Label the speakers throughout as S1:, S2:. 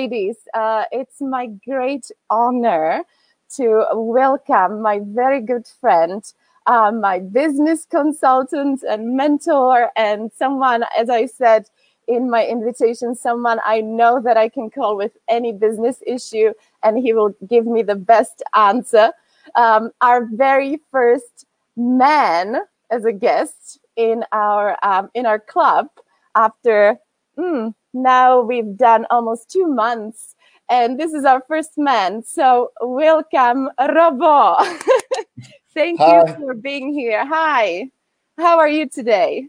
S1: ladies, uh, it's my great honor to welcome my very good friend, uh, my business consultant and mentor, and someone, as I said in my invitation, someone I know that I can call with any business issue, and he will give me the best answer. Um, our very first man as a guest in our um, in our club after mm, now we've done almost two months and this is our first man so welcome robo thank
S2: Hi.
S1: you for being here hi how are you today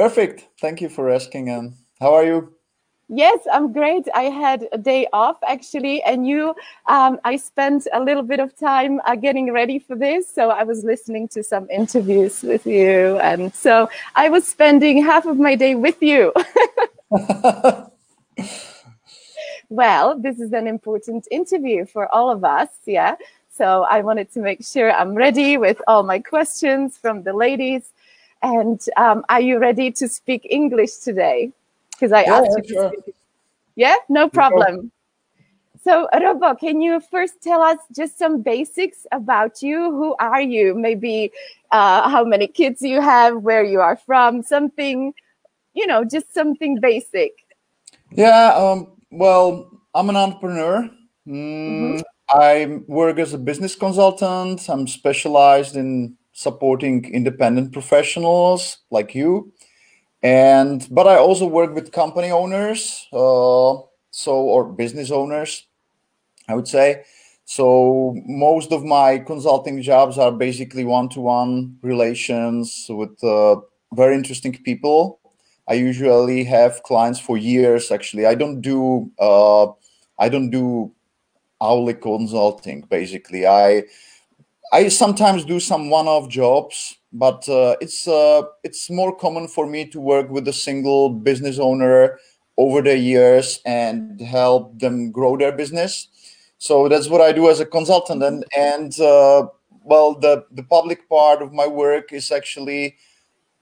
S2: Perfect. Thank you for asking. Um, how are you?
S1: Yes, I'm great. I had a day off actually, and you, um, I spent a little bit of time uh, getting ready for this. So I was listening to some interviews with you, and so I was spending half of my day with you. well, this is an important interview for all of us, yeah. So I wanted to make sure I'm ready with all my questions from the ladies. And um, are you ready to speak English today? Because I
S2: Yeah,
S1: asked you to
S2: sure.
S1: speak. Yeah, no problem. So, Robo, can you first tell us just some basics about you? Who are you? Maybe uh, how many kids you have, where you are from, something, you know, just something basic.
S2: Yeah. Um, well, I'm an entrepreneur.
S1: Mhm.
S2: Mm, I work as a business consultant. I'm specialized in supporting independent professionals like you, and but I also work with company owners, uh, so or business owners, I would say. So most of my consulting jobs are basically one-to-one relations with uh, very interesting people. I usually have clients for years. Actually, I don't do uh, I don't do hourly consulting. Basically, I I sometimes do some one-off jobs, but uh, it's uh, it's more common for me to work with a single business owner over the years and help them grow their business. So that's what I do as a consultant, and and uh, well, the the public part of my work is actually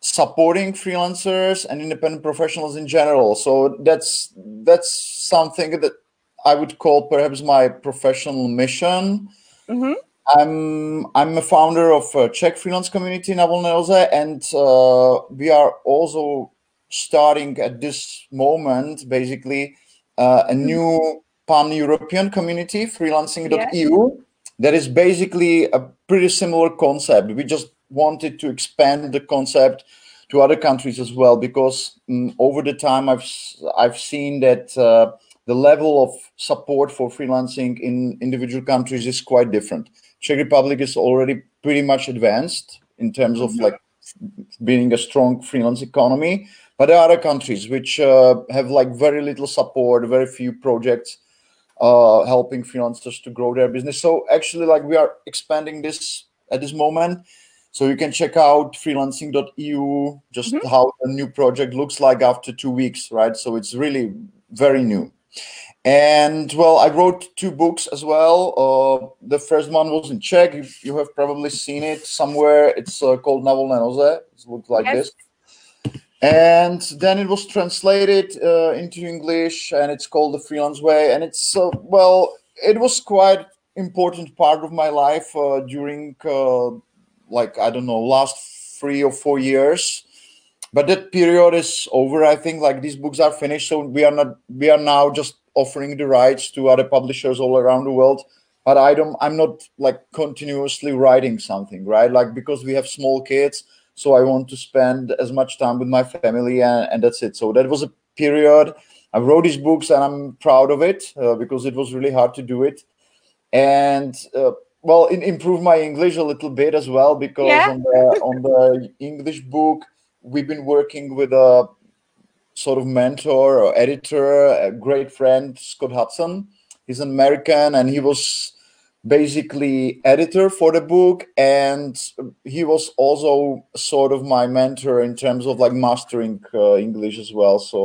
S2: supporting freelancers and independent professionals in general. So that's that's something that I would call perhaps my professional mission.
S1: hmm
S2: I'm I'm a founder of a Czech freelance community Na volné noze, and uh, we are also starting at this moment basically uh, a new pan-European community, freelancing.eu, that is basically a pretty similar concept. We just wanted to expand the concept to other countries as well because mm, over the time I've I've seen that uh, the level of support for freelancing in individual countries is quite different. Czech Republic is already pretty much advanced in terms of
S1: Mhm.
S2: like being a strong freelance economy, but there are other countries which uh, have like very little support, very few projects uh, helping freelancers to grow their business. So actually, like we are expanding this at this moment. So you can check out freelancing.eu, just
S1: Mhm.
S2: how a new project looks like after two weeks, right? So it's really very new. And well, I wrote two books as well. Uh, the first one was in Czech. You, you have probably seen it somewhere. It's uh, called Na volné noze. It looks like
S1: Yes.
S2: this. And then it was translated uh, into English, and it's called The Freelance Way. And it's uh, well, it was quite important part of my life uh, during uh, like I don't know last three or four years. But that period is over i think. Like these books are finished so we are not we are now just offering the rights to other publishers all around the world. But i don't i'm not like continuously writing something right? Like because we have small kids so i want to spend as much time with my family and, and that's it. So that was a period. I wrote these books and i'm proud of it uh, because it was really hard to do it. And uh, well it improved my english a little bit as well because
S1: Yeah.
S2: on the on the english book we've been working with a sort of mentor or editor a great friend scott hudson he's an american and he was basically editor for the book and he was also sort of my mentor in terms of like mastering uh, english as well so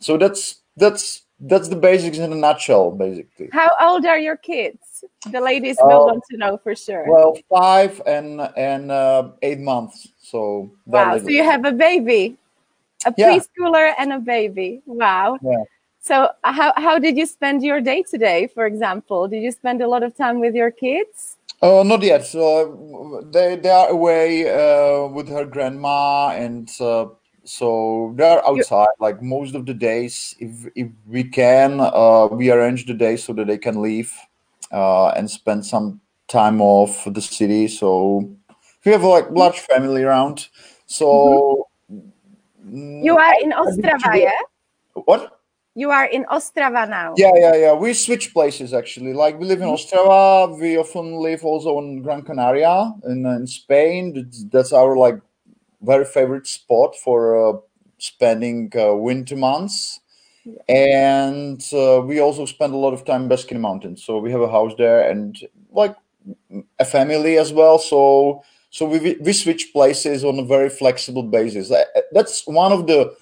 S2: so that's that's that's the basics in a nutshell basically
S1: How old are your kids? The ladies will
S2: Uh,
S1: want to know for sure.
S2: well five and and uh, eight months so
S1: wow. So you have a baby, a
S2: Yeah.
S1: preschooler and a baby. Wow.
S2: Yeah.
S1: So how how did you spend your day today? For example, did you spend a lot of time with your kids?
S2: Uh, not yet. So they they are away uh, with her grandma, and uh, so they're outside. Like most of the days, if if we can, uh, we arrange the day so that they can leave uh, and spend some time off the city. So we have like large family around. So
S1: You are in Ostrava, yeah?
S2: what?
S1: You are in Ostrava now.
S2: Yeah, yeah, yeah. We switch places actually. Like we live in Ostrava. We often live also in Gran Canaria in, in Spain. That's, that's our like very favorite spot for uh, spending uh, winter months. And uh, we also spend a lot of time in Beskid Mountains. So we have a house there and like a family as well. So so we we switch places on a very flexible basis. That's one of the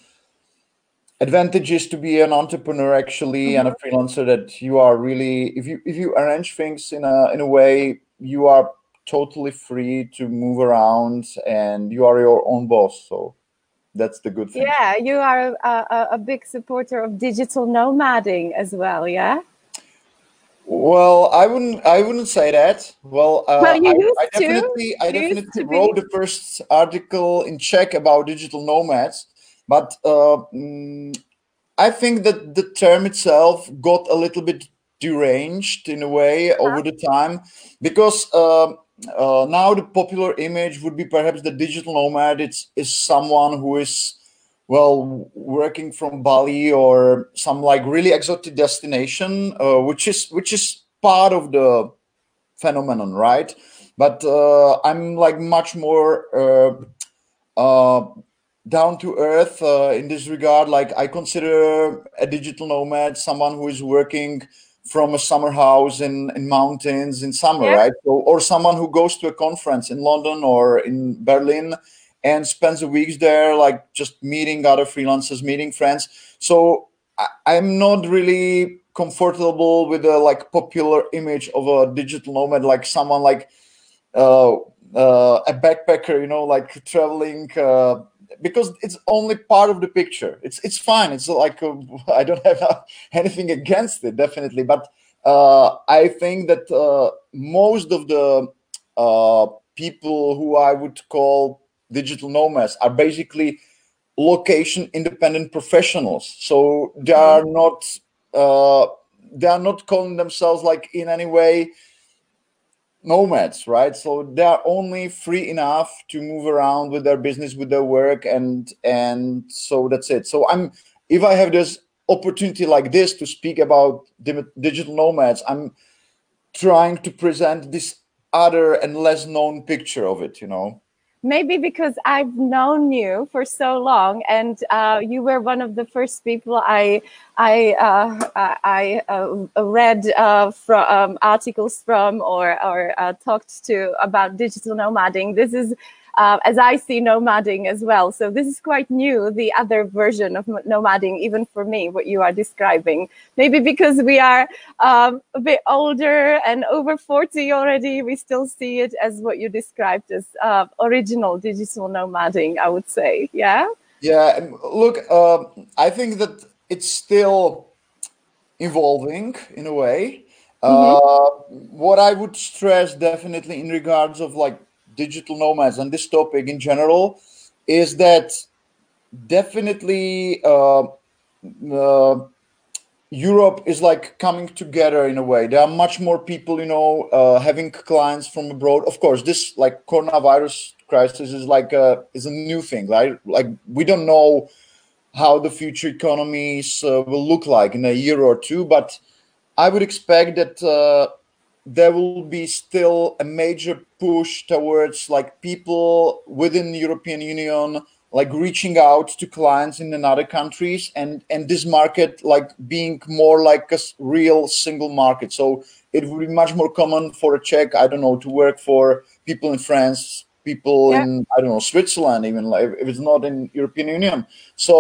S2: advantages to be an entrepreneur actually and a freelancer that you are really if you if you arrange things in a in a way you are totally free to move around and you are your own boss so that's the good thing
S1: Yeah, you are a, a, a big supporter of digital nomading as well, yeah?
S2: well i wouldn't i wouldn't say that well, uh,
S1: Well,
S2: I, I definitely i definitely
S1: to be.
S2: wrote the first article in czech about digital nomads but uh, mm, I think that the term itself got a little bit deranged in a way over the time because um uh, now the popular image would be perhaps the digital nomad. It's is someone who is well working from Bali or some like really exotic destination, uh, which is which is part of the phenomenon, right? But uh, I'm like much more. Uh, uh, down to earth uh, in this regard. Like I consider a digital nomad someone who is working from a summer house in, in mountains in summer,
S1: Yeah.
S2: right? So, or someone who goes to a conference in London or in Berlin and spends a week there, like just meeting other freelancers, meeting friends. So I, I'm not really comfortable with the like popular image of a digital nomad, like someone like uh, uh, a backpacker, you know, like traveling, uh, because it's only part of the picture. It's it's fine. It's like uh, I don't have uh, anything against it, definitely. But uh, I think that uh, most of the uh, people who I would call digital nomads are basically location independent professionals. So they are not uh, they are not calling themselves like in any way nomads right? So they are only free enough to move around with their business with their work and and so that's it. So i'm if i have this opportunity like this to speak about di- digital nomads i'm trying to present this other and less known picture of it you know
S1: Maybe because I've known you for so long, and uh, you were one of the first people I I uh, I uh, read uh, from um, articles from or or uh, talked to about digital nomading. This is. Uh, as I see nomading as well. So this is quite new, the other version of nomading, even for me, what you are describing. Maybe because we are um, a bit older and over 40 already, we still see it as what you described as uh, original digital nomading, I would say. Yeah.
S2: yeah look uh, i think that it's still evolving in a way uh, what i would stress definitely in regards of like digital nomads and this topic in general is that definitely uh, uh, Europe is like coming together in a way. There are much more people, you know, uh, having clients from abroad. Of course, this like coronavirus crisis is like a is a new thing, right? Like we don't know how the future economies uh, will look like in a year or two, but I would expect that uh, there will be still a major push towards like people within the European Union like reaching out to clients in another countries and and this market like being more like a real single market so it would be much more common for a czech i don't know to work for people in france people
S1: Yeah.
S2: in i don't know switzerland even like if it's not in european union so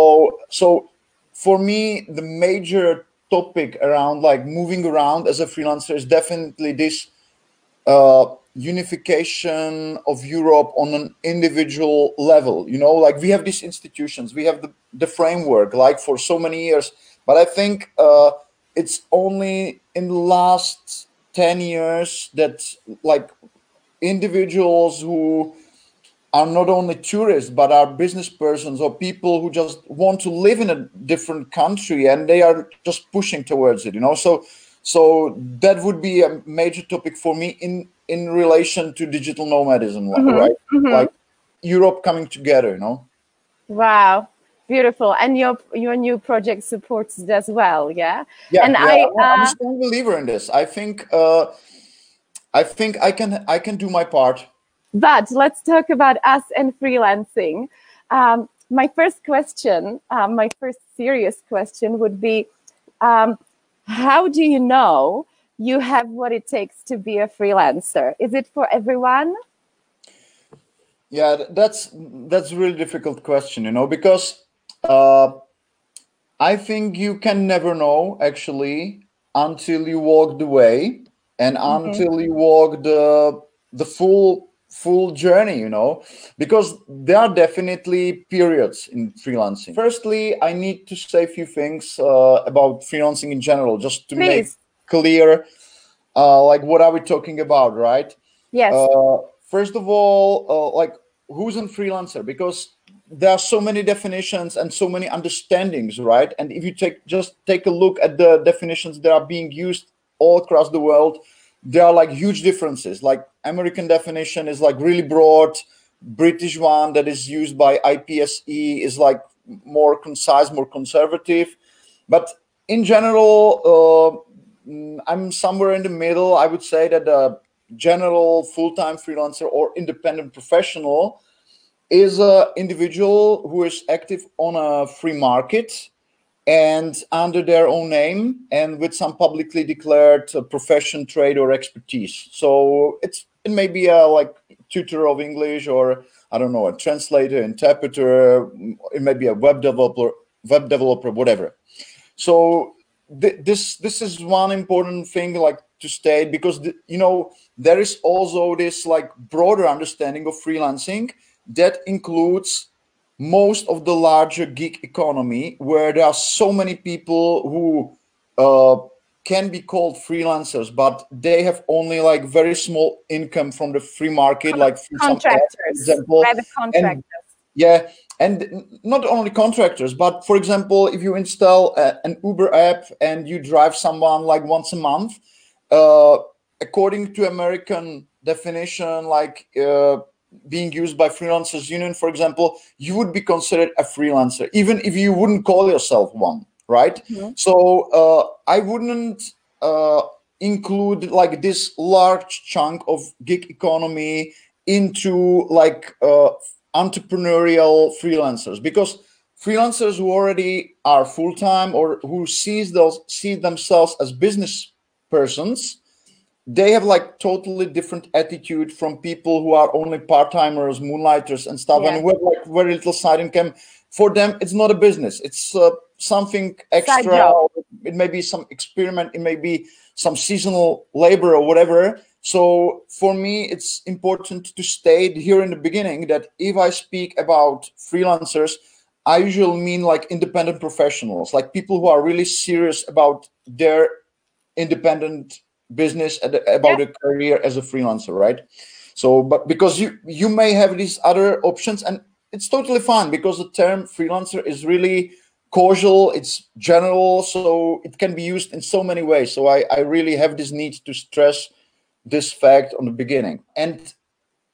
S2: so for me the major topic around like moving around as a freelancer is definitely this uh, unification of Europe on an individual level. You know, like we have these institutions, we have the, the framework. Like for so many years, but I think uh, it's only in the last 10 years that like individuals who are not only tourists but are business persons or people who just want to live in a different country and they are just pushing towards it you know so so that would be a major topic for me in in relation to digital nomadism
S1: Mhm,
S2: right
S1: mhm.
S2: like europe coming together you know
S1: Wow, beautiful. And your your new project supports it as well, yeah?
S2: yeah,
S1: And
S2: yeah
S1: I
S2: I'm, I'm a
S1: uh
S2: strong believer in this i think uh i think i can i can do my part
S1: but let's talk about us and freelancing. Um, my first question, um, my first serious question would be um, how do you know you have what it takes to be a freelancer? Is it for everyone?
S2: Yeah, that's that's a really difficult question, you know, because uh, I think you can never know actually until you walk the way and
S1: Mhm.
S2: until you walk the the full full journey, you know, because there are definitely periods in freelancing. Firstly, I need to say a few things uh, about freelancing in general, just to make clear, uh, like what are we talking about, right?
S1: Yes.
S2: Uh, first of all, uh, like who's a freelancer? Because there are so many definitions and so many understandings, right? And if you take just take a look at the definitions that are being used all across the world, there are like huge differences. Like American definition is like really broad. British one that is used by IPSE is like more concise, more conservative. But in general, uh, I'm somewhere in the middle. I would say that a general full-time freelancer or independent professional is a individual who is active on a free market and under their own name and with some publicly declared uh, profession, trade, or expertise. So it's it may be a like tutor of English or I don't know a translator, interpreter. It may be a web developer, web developer, whatever. So th- this this is one important thing like to state because the, you know there is also this like broader understanding of freelancing that includes most of the larger gig economy where there are so many people who uh, can be called freelancers but they have only like very small income from the free market like through for
S1: Contractors,
S2: example
S1: private
S2: and
S1: contractors.
S2: yeah, and not only contractors, but for example, if you install a, an Uber app and you drive someone like once a month, uh, according to American definition, like uh, being used by freelancers union, for example, you would be considered a freelancer, even if you wouldn't call yourself one, right?
S1: Mhm.
S2: So uh, I wouldn't uh, include like this large chunk of gig economy into like uh, entrepreneurial freelancers because freelancers who already are full-time or who sees those see themselves as business persons they have like totally different attitude from people who are only part-timers moonlighters and stuff.
S1: Yeah.
S2: and who have like very little side income. For them it's not a business. It's uh, something extra. It may be some experiment. It may be some seasonal labor or whatever. So for me it's important to state here in the beginning that if i speak about freelancers i usually mean like independent professionals like people who are really serious about their independent business about a career as a freelancer right? So but because you you may have these other options and it's totally fine because the term freelancer is really causal it's general so it can be used in so many ways. So i i really have this need to stress this fact on the beginning. And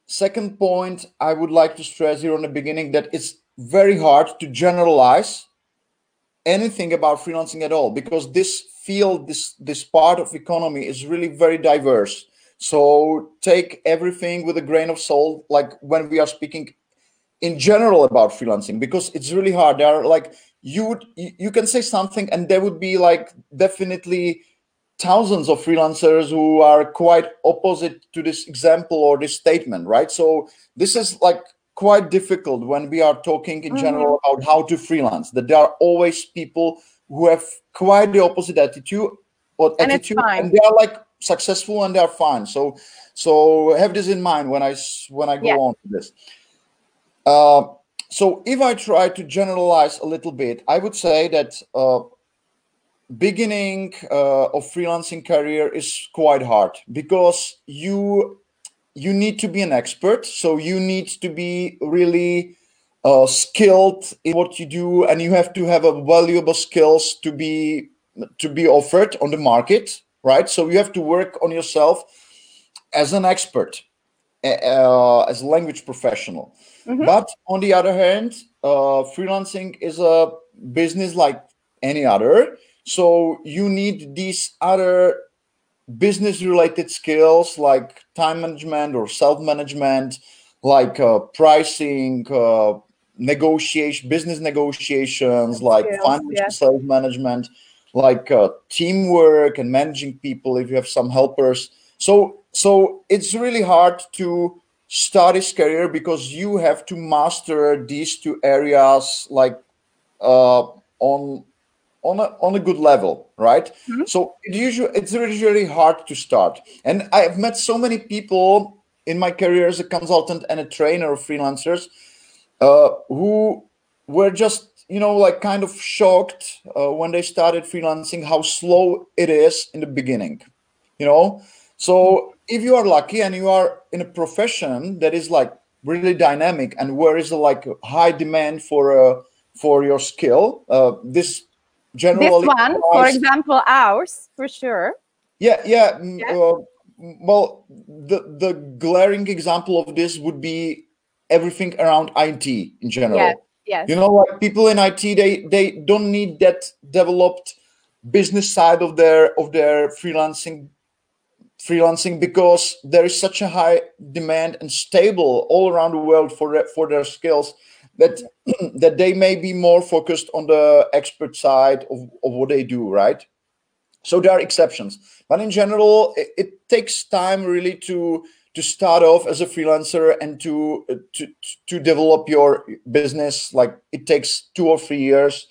S2: second point i would like to stress here on the beginning that it's very hard to generalize anything about freelancing at all because this field this this part of economy is really very diverse. So take everything with a grain of salt like when we are speaking in general about freelancing because it's really hard. There are like you would you, can say something and there would be like definitely thousands of freelancers who are quite opposite to this example or this statement right? So this is like quite difficult when we are talking in general mm-hmm. about how to freelance that there are always people who have quite the opposite attitude or
S1: And
S2: attitude and they are like successful and they are fine. So so have this in mind when I when i go
S1: Yeah.
S2: on to this. Uh, so if I try to generalize a little bit, I would say that uh, beginning uh, of freelancing career is quite hard because you you need to be an expert. So you need to be really uh, skilled in what you do and you have to have a valuable skills to be to be offered on the market right? So you have to work on yourself as an expert uh, as a language professional. Mm-hmm. but on the other hand uh, freelancing is a business like any other. So you need these other business related skills like time management or self management like uh, pricing uh, negotiation business negotiations like skills, financial yeah. self management like uh, teamwork and managing people if you have some helpers so so it's really hard to start his career because you have to master these two areas like uh, on on a on a good level, right? Mm-hmm. So it usually it's usually hard to start. And I've met so many people in my career as a consultant and a trainer of freelancers uh, who were just you know like kind of shocked uh, when they started freelancing how slow it is in the beginning you know so if you are lucky and you are in a profession that is like really dynamic and where is a like high demand for uh, for your skill uh, this
S1: generally this one for example ours for sure
S2: yeah yeah, mm, yeah. Uh, well the the glaring example of this would be everything around it in general. Yeah.
S1: yes.
S2: You know like people in it they they don't need that developed business side of their of their freelancing freelancing because there is such a high demand and stable all around the world for for their skills that that they may be more focused on the expert side of, of what they do right? So there are exceptions. But in general it, it, takes time really to to start off as a freelancer and to to to develop your business like it takes two or three years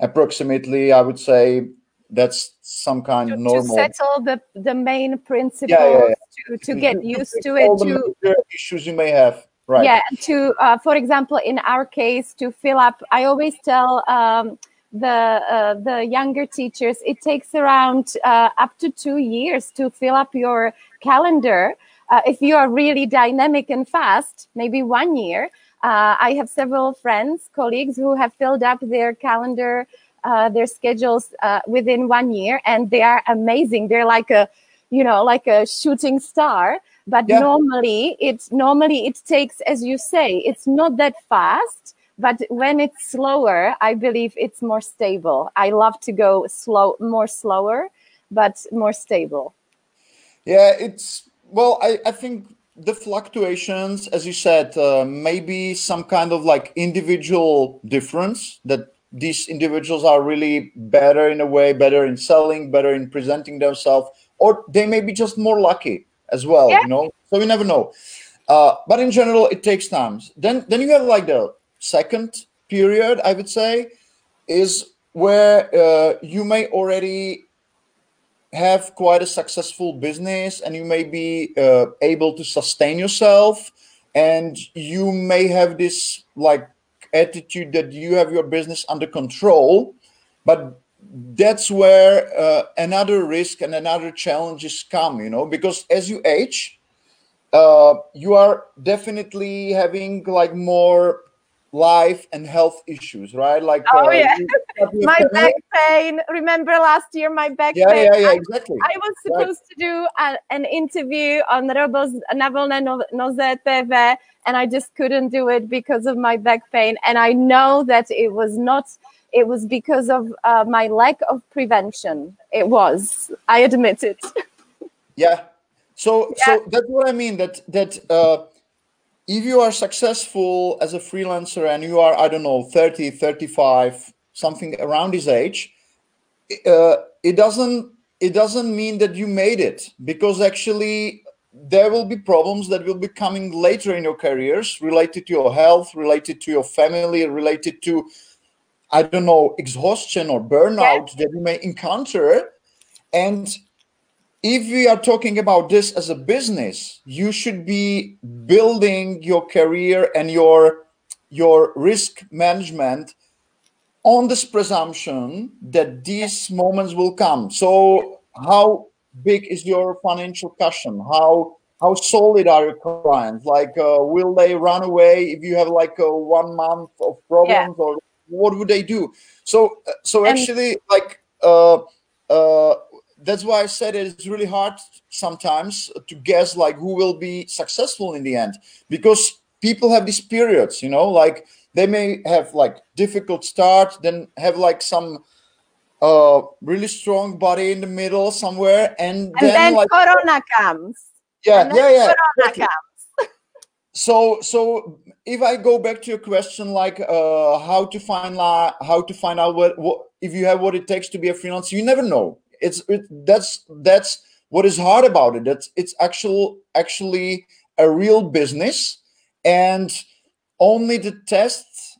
S2: approximately i would say that's some kind
S1: to,
S2: of normal
S1: to settle the the main principles yeah, yeah, yeah. to to get used to it to
S2: issues you may have Right.
S1: Yeah. To, uh, for example, in our case, to fill up, I always tell um, the uh, the younger teachers it takes around uh, up to two years to fill up your calendar. Uh, if you are really dynamic and fast, maybe one year. Uh, I have several friends, colleagues who have filled up their calendar, uh, their schedules within one year, and they are amazing. They're like a, you know, like a shooting star but yeah. normally it's normally it takes as you say it's not that fast but when it's slower i believe it's more stable i love to go slow more slower but more stable
S2: yeah it's well i, I think the fluctuations as you said uh, maybe some kind of like individual difference that these individuals are really better in a way better in selling better in presenting themselves or they may be just more lucky as well yeah. you know? So you never know. Uh, but in general it takes time. Then then you have like the second period i would say is where uh, you may already have quite a successful business and you may be uh, able to sustain yourself and you may have this like attitude that you have your business under control but that's where uh, another risk and another challenges come you know because as you age uh, you are definitely having like more life and health issues right like
S1: oh uh, yeah my back pain remember last year my back
S2: yeah,
S1: pain
S2: yeah yeah exactly
S1: i, I was supposed right. to do a, an interview on the Robo's Navolné Noze TV and i just couldn't do it because of my back pain and i know that it was not it was because of uh, my lack of prevention. It was. I admit it.
S2: yeah. So yeah. so that's what I mean. That that uh, if you are successful as a freelancer and you are I don't know 30, 35, something around his age, uh, it doesn't it doesn't mean that you made it because actually there will be problems that will be coming later in your careers related to your health related to your family related to I don't know, exhaustion or burnout that you may encounter. And if we are talking about this as a business, you should be building your career and your your risk management on this presumption that these moments will come. So how big is your financial cushion? How how solid are your clients? Like uh, will they run away if you have like a one month of problems yeah. or what would they do? So uh, so actually and- like uh, uh, that's why I said it's really hard sometimes to guess like who will be successful in the end because people have these periods, you know, like they may have like difficult start, then have like some uh really strong body in the middle somewhere, and,
S1: and then, then like Corona comes.
S2: Yeah, yeah, yeah. Corona comes. so so if I go back to your question, like uh how to find la- how to find out what, what if you have what it takes to be a freelancer, you never know it's it, that's that's what is hard about it. That's it's actual actually a real business and only the tests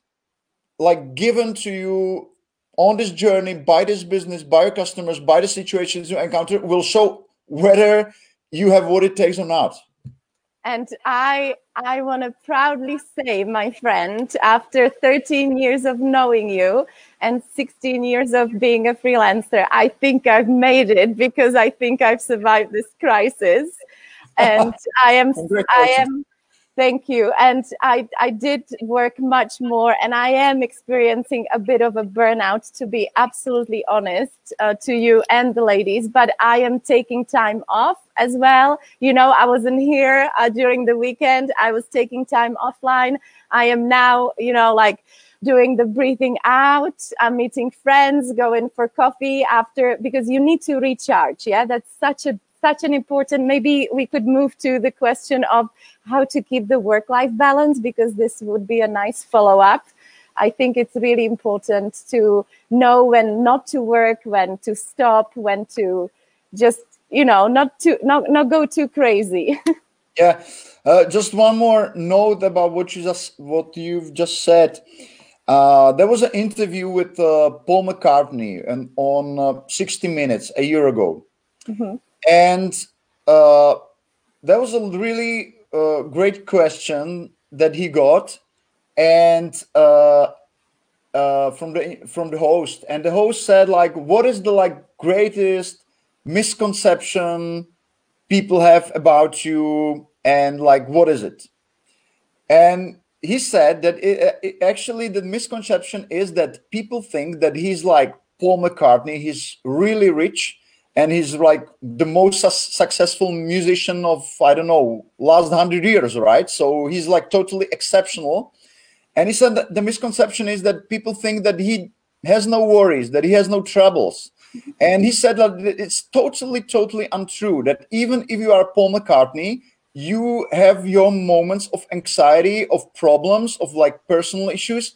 S2: like given to you on this journey by this business by your customers by the situations you encounter will show whether you have what it takes or not
S1: and I I want to proudly say, my friend, after 13 years of knowing you and 16 years of being a freelancer, I think I've made it because I think I've survived this crisis. And I am I am Thank you. And I, I did work much more, and I am experiencing a bit of a burnout, to be absolutely honest, uh, to you and the ladies. But I am taking time off as well. You know, I wasn't here uh, during the weekend, I was taking time offline. I am now, you know, like, doing the breathing out i'm meeting friends going for coffee after because you need to recharge yeah that's such a such an important maybe we could move to the question of how to keep the work life balance because this would be a nice follow up i think it's really important to know when not to work when to stop when to just you know not to not, not go too crazy.
S2: Yeah. Uh, just one more note about what you just what you've just said. Uh, there was an interview with uh, Paul McCartney and on uh, 60 Minutes a year ago, mm-hmm and uh, that was a really uh, great question that he got, and uh, uh, from the from the host, and the host said like, "What is the like greatest misconception people have about you, and like what is it?" And he said that it, it actually the misconception is that people think that he's like Paul McCartney. He's really rich and he's like the most su- successful musician of i don't know last 100 years right? So he's like totally exceptional. And he said that the misconception is that people think that he has no worries that he has no troubles. And he said that it's totally totally untrue that even if you are paul mccartney you have your moments of anxiety of problems of like personal issues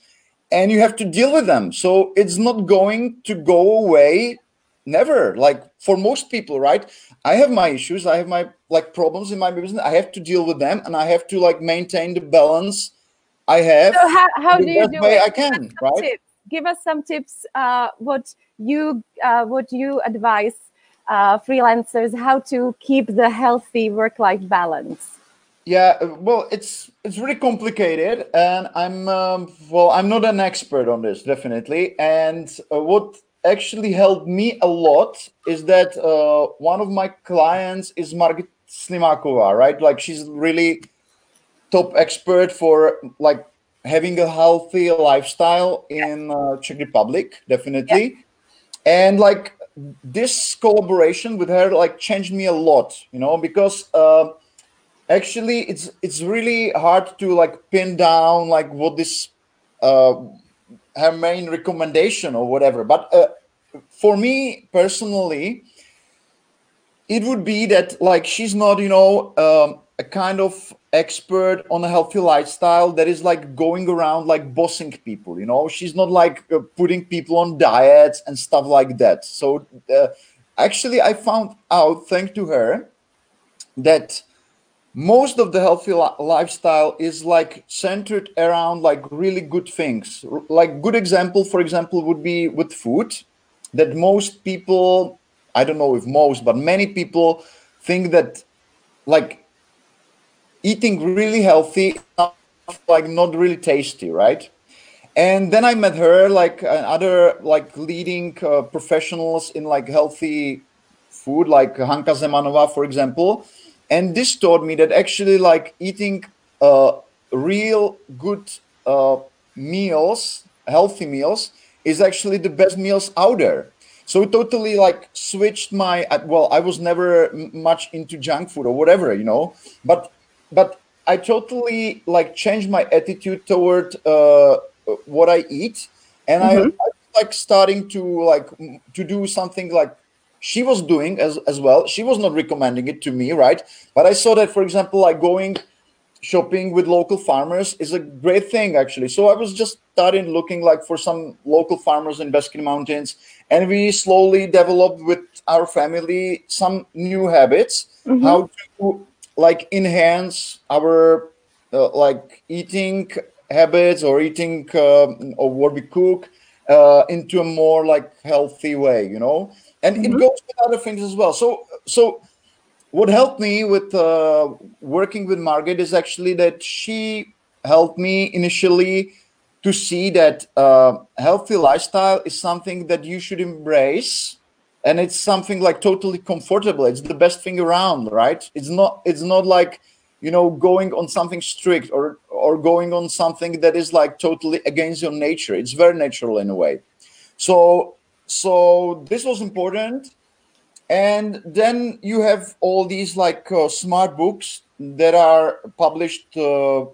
S2: and you have to deal with them. So it's not going to go away never. Like for most people right? I have my issues i have my like problems in my business. I have to deal with them and i have to like maintain the balance i have
S1: so how, how do you do
S2: way
S1: it?
S2: i can right?
S1: tips. give us some tips uh, what you uh, what you advise uh, freelancers how to keep the healthy work-life balance.
S2: Yeah well it's it's really complicated and i'm um, well i'm not an expert on this definitely. And uh, what actually helped me a lot is that uh, one of my clients is Margit Slimakova, right? Like she's really top expert for like having a healthy lifestyle in uh, Czech Republic, definitely. Yeah. And like this collaboration with her like changed me a lot, you know, because uh, actually it's it's really hard to like pin down like what this uh, her main recommendation or whatever. But uh, for me personally, it would be that like she's not, you know, um, a kind of expert on a healthy lifestyle that is like going around like bossing people. You know, she's not like uh, putting people on diets and stuff like that. So uh, actually, I found out thanks to her that most of the healthy li- lifestyle is like centered around like really good things like good example for example would be with food that most people i don't know if most but many people think that like eating really healthy like not really tasty right and then I met her, like uh, other like leading uh, professionals in like healthy food, like Hanka Zemanova, for example. And this taught me that actually, like eating uh, real good uh, meals, healthy meals, is actually the best meals out there. So it totally like switched my uh, well. I was never much into junk food or whatever, you know, but but I totally like changed my attitude toward uh, what I eat, and I,
S1: Mhm.
S2: I like starting to like to do something like she was doing as as well. She was not recommending it to me, right? But I saw that, for example, like going shopping with local farmers is a great thing actually. So I was just starting looking like for some local farmers in Beskid Mountains, and we slowly developed with our family some new habits
S1: Mhm.
S2: how to like enhance our uh, like eating habits or eating um, or what we cook uh, into a more like healthy way you know and it
S1: Mhm.
S2: goes with other things as well. So so what helped me with uh, working with Margit is actually that she helped me initially to see that uh, healthy lifestyle is something that you should embrace. And it's something like totally comfortable. It's the best thing around right? It's not it's not like you know going on something strict or or going on something that is like totally against your nature. It's very natural in a way. So so this was important and then you have all these like uh, smart books that are published uh,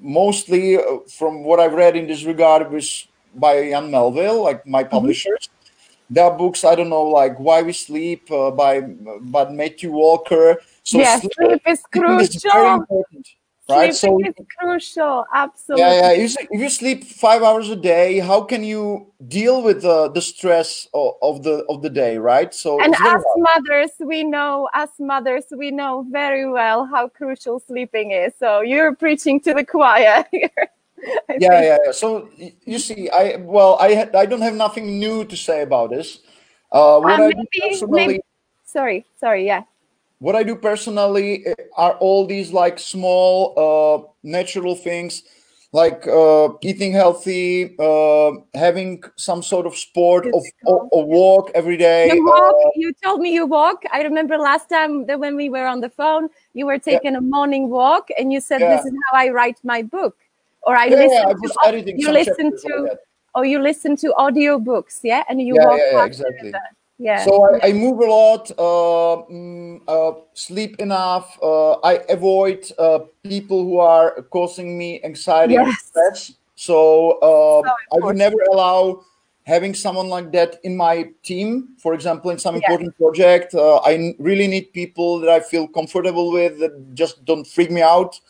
S2: mostly uh, from what i've read in this regard was by Jan Melvil, like my
S1: Mhm.
S2: publishers. There are books I don't know, like Why We Sleep uh, by but Matthew Walker. So
S1: Yeah,
S2: sleep
S1: sleep is
S2: sleeping is right? So
S1: Sleeping is crucial. Absolutely.
S2: yeah. Sleep- if you sleep five hours a day, how can you deal with the, the stress of, of the of the day, right? So
S1: And as
S2: hard.
S1: mothers, we know, as mothers, we know very well how crucial sleeping is. So you're preaching to the choir here. I
S2: Yeah, yeah, yeah. So you see, I well, I I don't have nothing new to say about this. Uh, what
S1: Uh,
S2: I do
S1: maybe,
S2: personally,
S1: maybe. Sorry, sorry. Yeah.
S2: What I do personally eh, are all these like small, uh, natural things, like uh, eating healthy, uh, having some sort of sport of a walk every day.
S1: You
S2: Uh,
S1: walk. You told me you walk. I remember last time that when we were on the phone, you were
S2: yeah,
S1: taking a morning walk, and you said,
S2: yeah,
S1: "This is how I write my book," or I
S2: yeah, yeah.
S1: listen
S2: I
S1: to.
S2: was
S1: au-
S2: editing
S1: You listen
S2: chapters like
S1: to, or you listen to audiobooks, yeah, and you
S2: Yeah,
S1: walk
S2: yeah, yeah, exactly.
S1: that. Yeah.
S2: So I, I move a lot, uh, mm, uh, sleep enough. Uh, I avoid uh, people who are causing me anxiety
S1: Yes.
S2: stress. So uh,
S1: So
S2: I would never allow having someone like that in my team. For example, in some
S1: Yeah.
S2: important project, uh, I really need people that I feel comfortable with that just don't freak me out.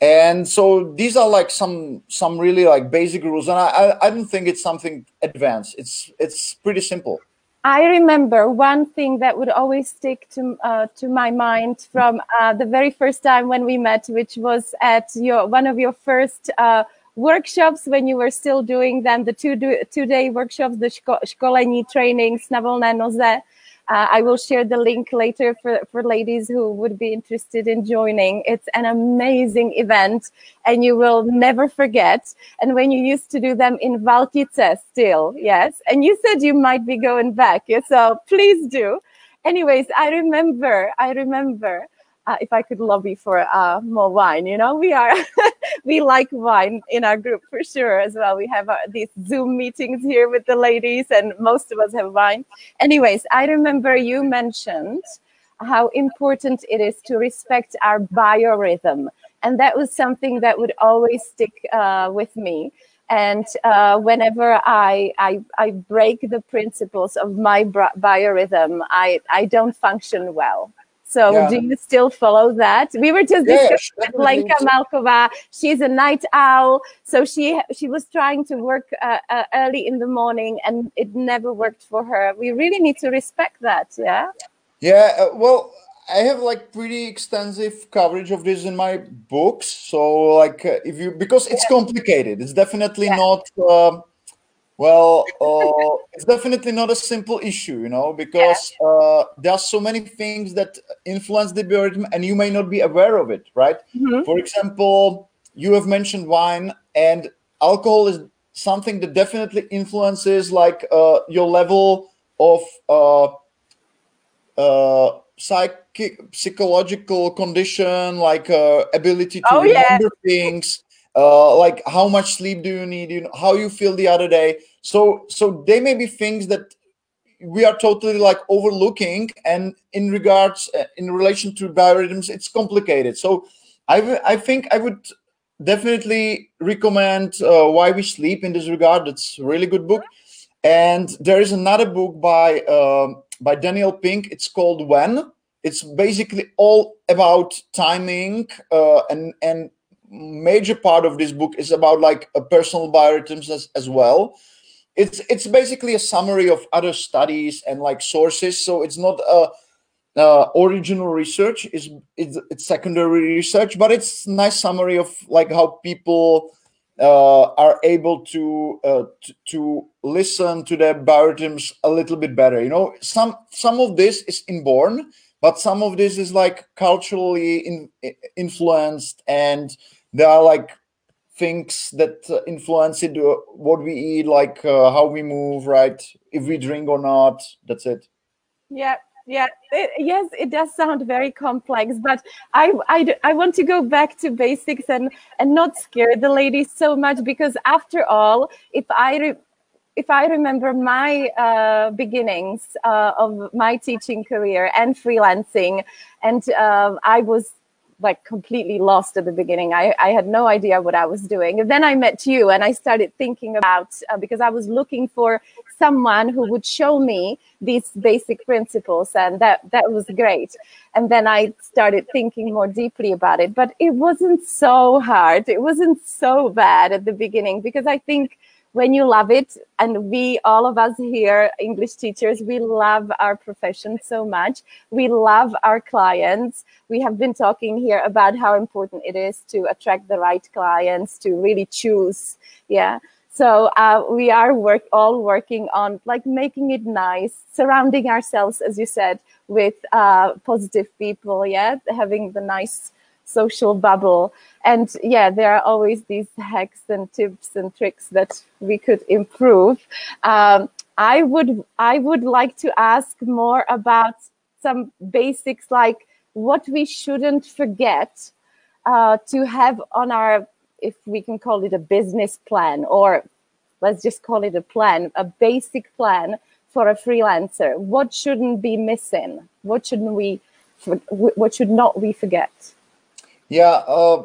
S2: And so these are like some some really like basic rules, and I I, I don't think it's something advanced. It's it's pretty simple.
S1: I remember one thing that would always stick to uh, to my mind from uh, the very first time when we met, which was at your one of your first uh, workshops when you were still doing them, the two do, two day workshops, the szko- szkolení trainings na volné noze. Uh, I will share the link later for, for ladies who would be interested in joining. It's an amazing event and you will never forget. And when you used to do them in Valtice still, yes. And you said you might be going back. Yeah? So please do. Anyways, I remember, I remember uh, if I could lobby for uh, more wine, you know, we are, we like wine in our group for sure as well. We have uh, these Zoom meetings here with the ladies and most of us have wine. Anyways, I remember you mentioned how important it is to respect our biorhythm. And that was something that would always stick uh, with me. And uh, whenever I, I, I break the principles of my biorhythm, I, I don't function well. So
S2: Yeah.
S1: do you still follow that? We were just
S2: Yeah, yeah,
S1: discussing. Lenka Malkova. She's a night owl, so she she was trying to work uh, uh, early in the morning, and it never worked for her. We really need to respect that. Yeah.
S2: Yeah, uh, well, I have like pretty extensive coverage of this in my books. So, like, uh, if you because it's complicated, it's definitely
S1: Yeah.
S2: not. Well, uh, it's definitely not a simple issue, you know, because uh, there are so many things that influence the biorhythm, and you may not be aware of it, right?
S1: Mhm.
S2: For example, you have mentioned wine, and alcohol is something that definitely influences like uh, your level of uh, uh, psychic psychological condition like uh, ability to
S1: Oh,
S2: remember things uh, like how much sleep do you need? You know, how you feel the other day? So so they may be things that we are totally like overlooking and in regards uh, in relation to biorhythms it's complicated. So I I think i would definitely recommend uh, why we sleep in this regard. It's a really good book. And there is another book by um, by daniel pink. It's called when. It's basically all about timing uh, and and major part of this book is about like a personal biorhythms as, as well. It's it's basically a summary of other studies and like sources. So it's not a uh, original research. Is it's, it's secondary research but it's nice summary of like how people uh, are able to, uh, to listen to their biorhythms a little bit better you know? Some some of this is inborn but some of this is like culturally in, influenced and there are like things that uh, influence it uh, what we eat like uh, how we move right if we drink or not that's it
S1: Yeah, yeah. It, yes, it does sound very complex, but I, I i want to go back to basics and and not scare the ladies so much because after all, if I if I remember my uh, beginnings uh, of my teaching career and freelancing, and uh, I was like completely lost at the beginning. I, I had no idea what I was doing. And then I met you and I started thinking about, uh, because I was looking for someone who would show me these basic principles and that, that was great. And then I started thinking more deeply about it, but it wasn't so hard. It wasn't so bad at the beginning because I think when you love it and we all of us here english teachers we love our profession so much. We love our clients. We have been talking here about how important it is to attract the right clients to really choose yeah? So uh, we are work all working on like making it nice surrounding ourselves as you said with uh, positive people yeah? Having the nice social bubble. And yeah there are always these hacks and tips and tricks that we could improve. Um, i would i would like to ask more about some basics like what we shouldn't forget uh, to have on our if we can call it a business plan or let's just call it a plan a basic plan for a freelancer. What shouldn't be missing? What shouldn't we what should not we forget
S2: yeah uh,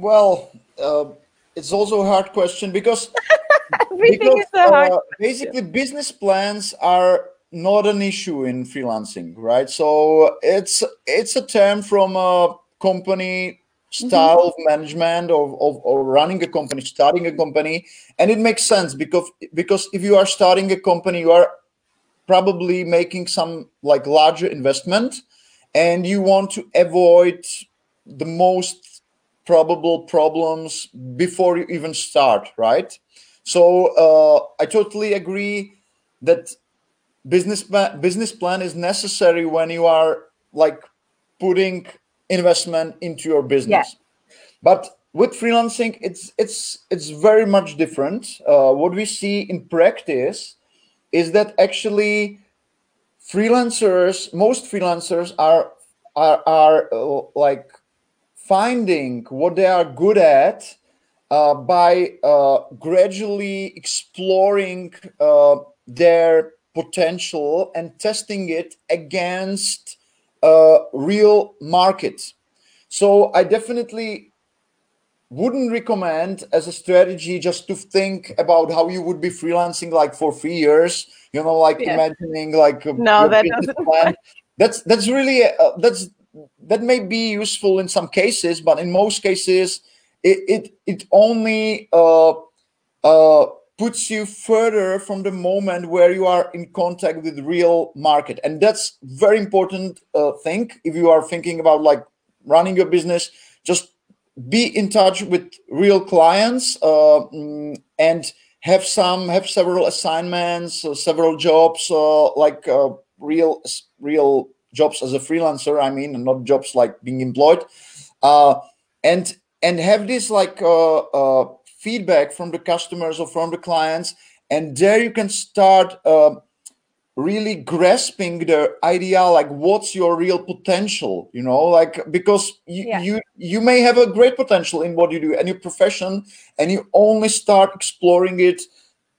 S2: well, uh, it's also a hard question because because
S1: is a hard
S2: uh, basically business plans are not an issue in freelancing, right? So it's it's a term from a company style of management of, of, of running a company, starting a company, and it makes sense because because if you are starting a company, you are probably making some like larger investment, and you want to avoid the most probable problems before you even start, right? So uh, I totally agree that business plan, business plan is necessary when you are like putting investment into your business. But with freelancing, it's it's it's very much different. Uh, what we see in practice is that actually freelancers, most freelancers are are are uh, like finding what they are good at uh, by uh, gradually exploring uh, their potential and testing it against a real market. So I definitely wouldn't recommend as a strategy just to think about how you would be freelancing like for three years. You know, like
S1: Yeah.
S2: imagining like
S1: No, that doesn't
S2: plan. That's that's really uh, that's that may be useful in some cases, but in most cases, it it, it only uh, uh, puts you further from the moment where you are in contact with real market, and that's very important uh, thing. If you are thinking about like running your business, just be in touch with real clients uh, mm, and have some have several assignments, uh, several jobs, uh, like real real jobs as a freelancer. I mean, and not jobs like being employed, uh, and and have this like uh, uh, feedback from the customers or from the clients and there you can start uh, really grasping the idea like what's your real potential you know like because you, yeah. you you may have a great potential in what you do and your profession and you only start exploring it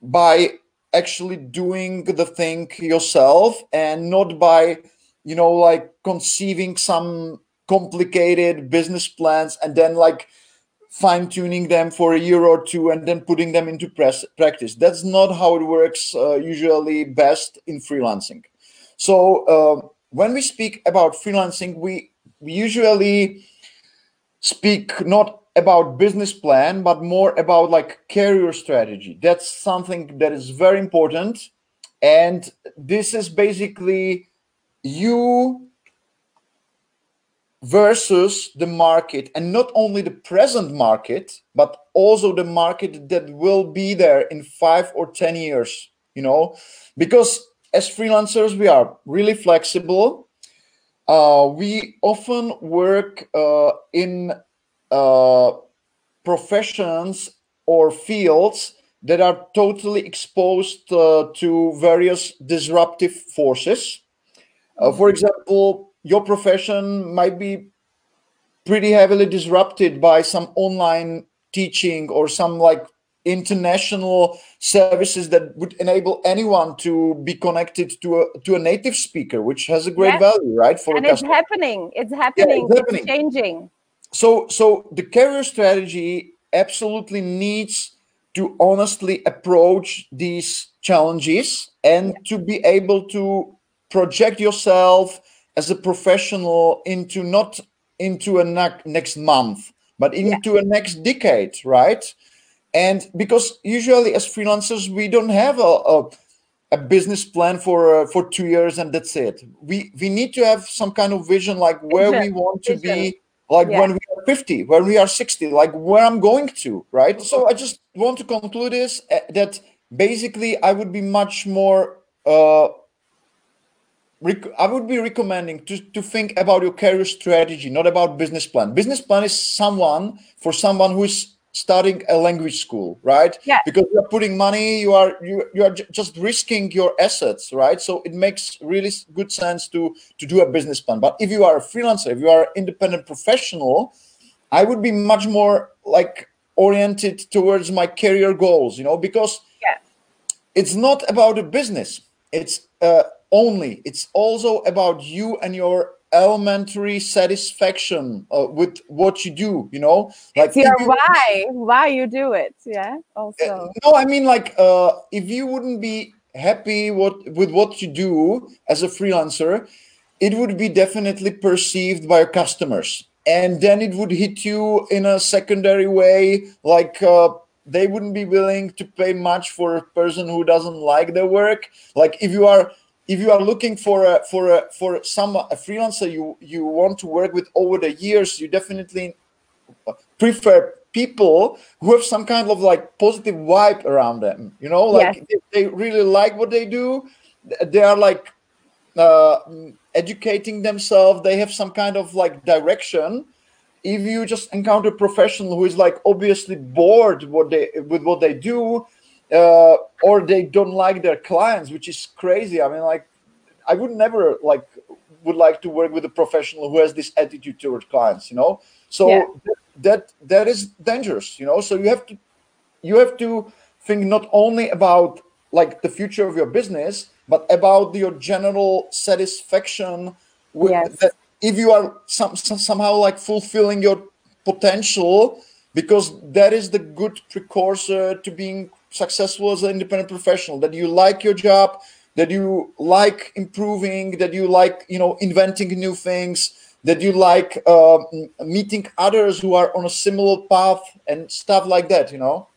S2: by actually doing the thing yourself and not by you know like conceiving some complicated business plans and then like fine tuning them for a year or two and then putting them into press, practice. That's not how it works uh, usually best in freelancing. So uh, when we speak about freelancing, we, we usually speak not about business plan, but more about like career strategy. That's something that is very important. And this is basically you versus the market and not only the present market but also the market that will be there in 5 or 10 years you know? Because as freelancers we are really flexible. Uh, we often work uh, in uh, professions or fields that are totally exposed uh, to various disruptive forces uh, for example your profession might be pretty heavily disrupted by some online teaching or some like international services that would enable anyone to be connected to a to a native speaker which has a great yes. value right
S1: for and it's happening it's happening. Yeah, it's happening it's changing
S2: so so the career strategy absolutely needs to honestly approach these challenges and to be able to project yourself as a professional into not into a ne- next month but into yeah. a next decade right and because usually as freelancers we don't have a, a, a business plan for uh, for two years and that's it we we need to have some kind of vision like where vision. we want to vision. be like yeah. when we are 50 when we are 60 like where i'm going to right so i just want to conclude this uh, that basically i would be much more uh, I would be recommending to, to think about your career strategy, not about business plan. Business plan is someone for someone who is starting a language school, right?
S1: Yeah.
S2: Because you are putting money, you are you you are just risking your assets, right? So it makes really good sense to to do a business plan. But if you are a freelancer, if you are an independent professional, I would be much more like oriented towards my career goals, you know, because
S1: yeah.
S2: it's not about a business. It's uh, only. It's also about you and your elementary satisfaction uh, with what you do. You know,
S1: like you, why, why you do it. Yeah. Also. Uh,
S2: no, I mean like uh, if you wouldn't be happy what with what you do as a freelancer, it would be definitely perceived by your customers, and then it would hit you in a secondary way, like. Uh, they wouldn't be willing to pay much for a person who doesn't like their work. Like if you are if you are looking for a for a for some a freelancer you you want to work with over the years you definitely prefer people who have some kind of like positive vibe around them you know like yes. they really like what they do they are like uh, educating themselves they have some kind of like direction if you just encounter a professional who is like obviously bored what they with what they do uh, or they don't like their clients, which is crazy. I mean, like, I would never like would like to work with a professional who has this attitude toward clients. You know, so yeah. that that is dangerous. You know, so you have to you have to think not only about like the future of your business, but about your general satisfaction with yes. that. If you are some, somehow like fulfilling your potential, because that is the good precursor to being successful as an independent professional that you like your job that you like improving that you like you know inventing new things that you like uh, meeting others who are on a similar path and stuff like that you know?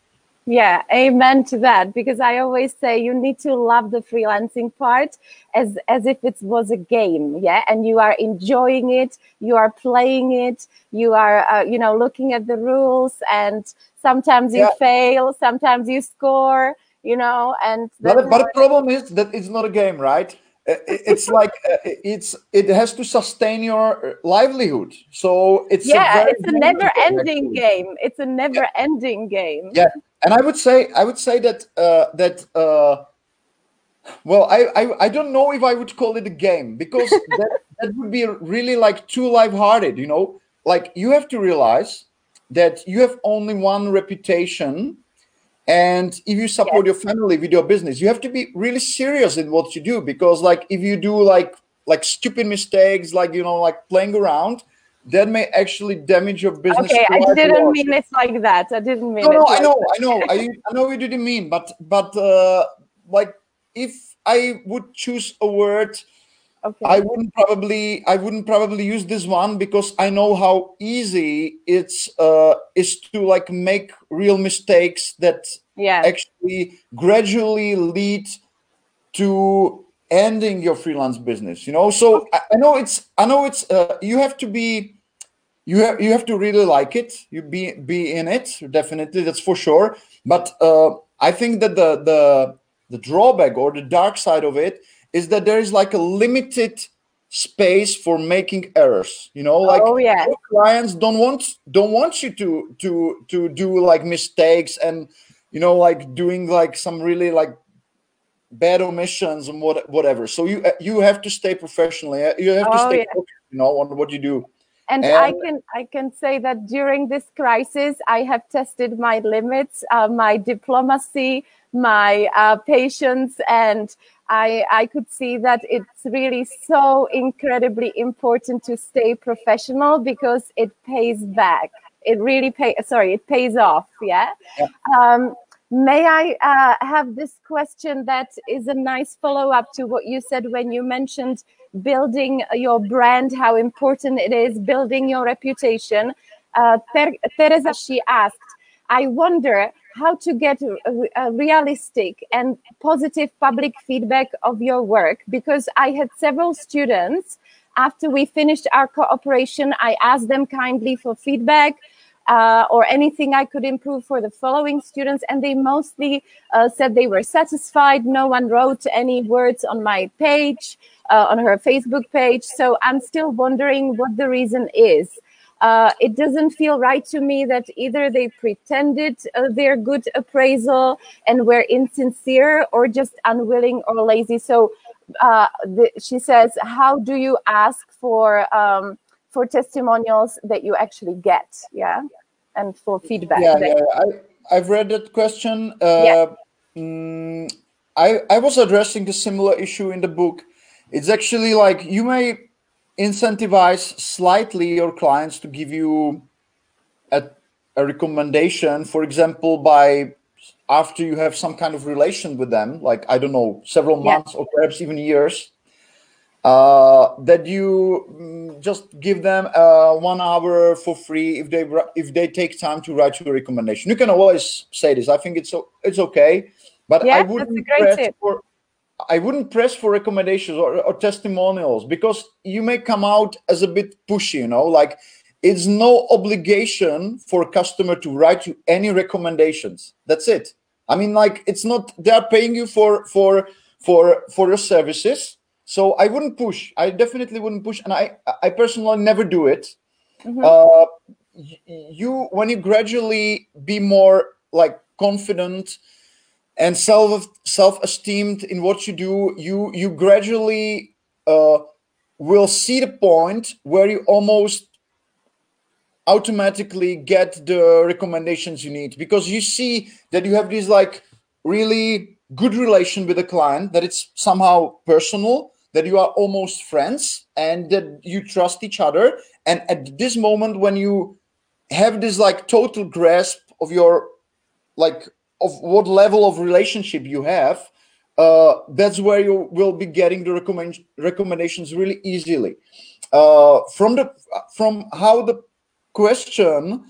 S1: Yeah amen to that because i always say you need to love the freelancing part as as if it was a game yeah? And you are enjoying it you are playing it you are uh, you know looking at the rules and sometimes you yeah. fail sometimes you score you know and
S2: but, but the problem is that it's not a game right? Uh, it's like uh, it's it has to sustain your livelihood. So it's
S1: yeah it's a never ending game. It's a never ending game.
S2: Yeah. And i would say i would say that uh, that uh, well I, I i don't know if i would call it a game because that, that would be really like too lighthearted you know? Like you have to realize that you have only one reputation and if you support yes. your family with your business you have to be really serious in what you do because like if you do like like stupid mistakes like you know like playing around that may actually damage your business
S1: okay i didn't mean it like that i didn't mean
S2: no, no
S1: i
S2: know i know I, I know you didn't mean but but uh like if i would choose a word Okay. I wouldn't probably I wouldn't probably use this one because I know how easy it's uh is to like make real mistakes that
S1: yeah.
S2: actually gradually lead to ending your freelance business you know so okay. I, I, know it's I know it's uh, you have to be you have you have to really like it you be be in it definitely that's for sure but uh I think that the the the drawback or the dark side of it is that there is like a limited space for making errors you know like
S1: oh, yeah.
S2: clients don't want don't want you to to to do like mistakes and you know like doing like some really like bad omissions and what whatever so you you have to stay professionally you have to oh, stay yeah. focused, you know on what you do
S1: and, and, I can I can say that during this crisis, I have tested my limits, uh, my diplomacy, my uh, patience, and I, I could see that it's really so incredibly important to stay professional because it pays back. It really pay sorry, it pays off. Yeah. yeah. Um, may I uh, have this question that is a nice follow up to what you said when you mentioned building your brand, how important it is, building your reputation. Uh, Ter- Teresa, she asked, I wonder how to get a, realistic and positive public feedback of your work because I had several students after we finished our cooperation. I asked them kindly for feedback. Uh, or anything I could improve for the following students. And they mostly uh, said they were satisfied. No one wrote any words on my page, uh, on her Facebook page. So I'm still wondering what the reason is uh, it doesn't feel right to me that either they pretended uh, their good appraisal and were insincere or just unwilling or lazy. So uh, the, she says, how do you ask for um, for testimonials that you actually get? Yeah, and for feedback.
S2: Yeah, yeah. I, I've read that question. Uh, yeah. Mm, I I was addressing a similar issue in the book. It's actually like you may incentivize slightly your clients to give you a, a recommendation, for example, by after you have some kind of relation with them, like I don't know, several yeah. months or perhaps even years, uh, that you mm, just give them uh, one hour for free if they if they take time to write you a recommendation. You can always say this. I think it's it's okay, but
S1: yeah,
S2: I wouldn't for I wouldn't press for recommendations or, or, testimonials because you may come out as a bit pushy, you know, like it's no obligation for a customer to write you any recommendations. That's it. I mean, like it's not they are paying you for for for for your services. So I wouldn't push. I definitely wouldn't push, and I I personally never do it. Mm-hmm. Uh, you when you gradually be more like confident and self self esteemed in what you do, you you gradually uh, will see the point where you almost automatically get the recommendations you need. Because you see that you have this like really good relation with the client that it's somehow personal that you are almost friends and that you trust each other. And at this moment when you have this like total grasp of your like of what level of relationship you have, uh, that's where you will be getting the recommend recommendations really easily. Uh, from the from how the question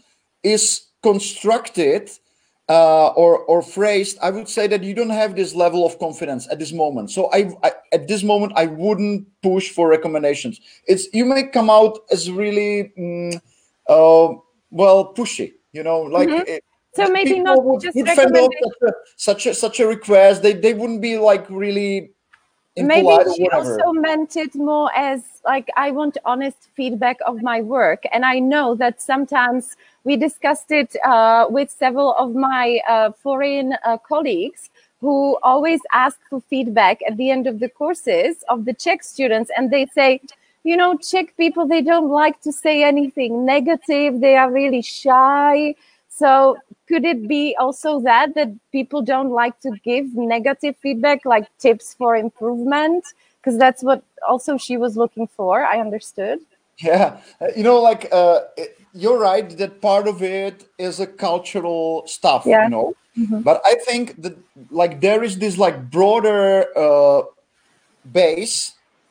S2: is constructed uh, or or phrased, I would say that you don't have this level of confidence at this moment. So I, I, at this moment I wouldn't push for recommendations. It's you may come out as really mm, uh, well pushy, you know, like. Mm -hmm. it,
S1: so maybe not just
S2: such a, such a such a request. They they wouldn't be like really
S1: maybe she also meant it more as like i want honest feedback of my work. And i know that sometimes we discussed it uh, with several of my uh, foreign uh, colleagues who always ask for feedback at the end of the courses of the czech students. And they say you know czech people they don't like to say anything negative. They are really shy so could it be also that that people don't like to give negative feedback like tips for improvement? Because that's what also she was looking for i understood.
S2: Yeah. You know like uh, you're right that part of it is a cultural stuff yeah. you know? Mm-hmm. but i think that like there is this like broader uh, base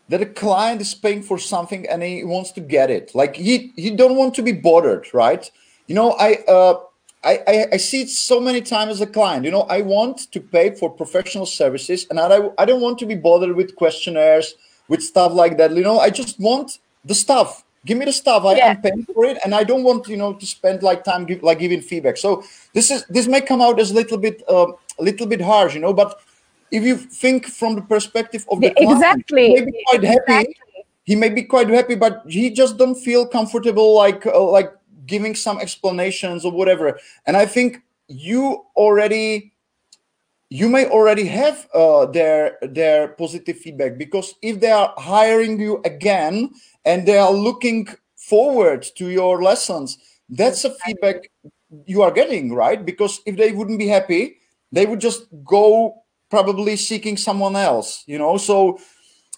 S2: that a client is paying for something and he wants to get it. Like he he don't want to be bothered right? You know i uh I, I, I, see it so many times as a client. You know, I want to pay for professional services and I, I don't want to be bothered with questionnaires, with stuff like that. You know, I just want the stuff. Give me the stuff. I, am paying for it and I don't want, you know, to spend like time give, like giving feedback. So this is this may come out as a little bit uh, a little bit harsh, you know, but if you think from the perspective of the
S1: client, exactly,
S2: he may be quite happy. Exactly. He may be quite happy, but he just don't feel comfortable like uh, like giving some explanations or whatever. And i think you already you may already have uh, their their positive feedback because if they are hiring you again and they are looking forward to your lessons that's a feedback you are getting right? Because if they wouldn't be happy they would just go probably seeking someone else you know? So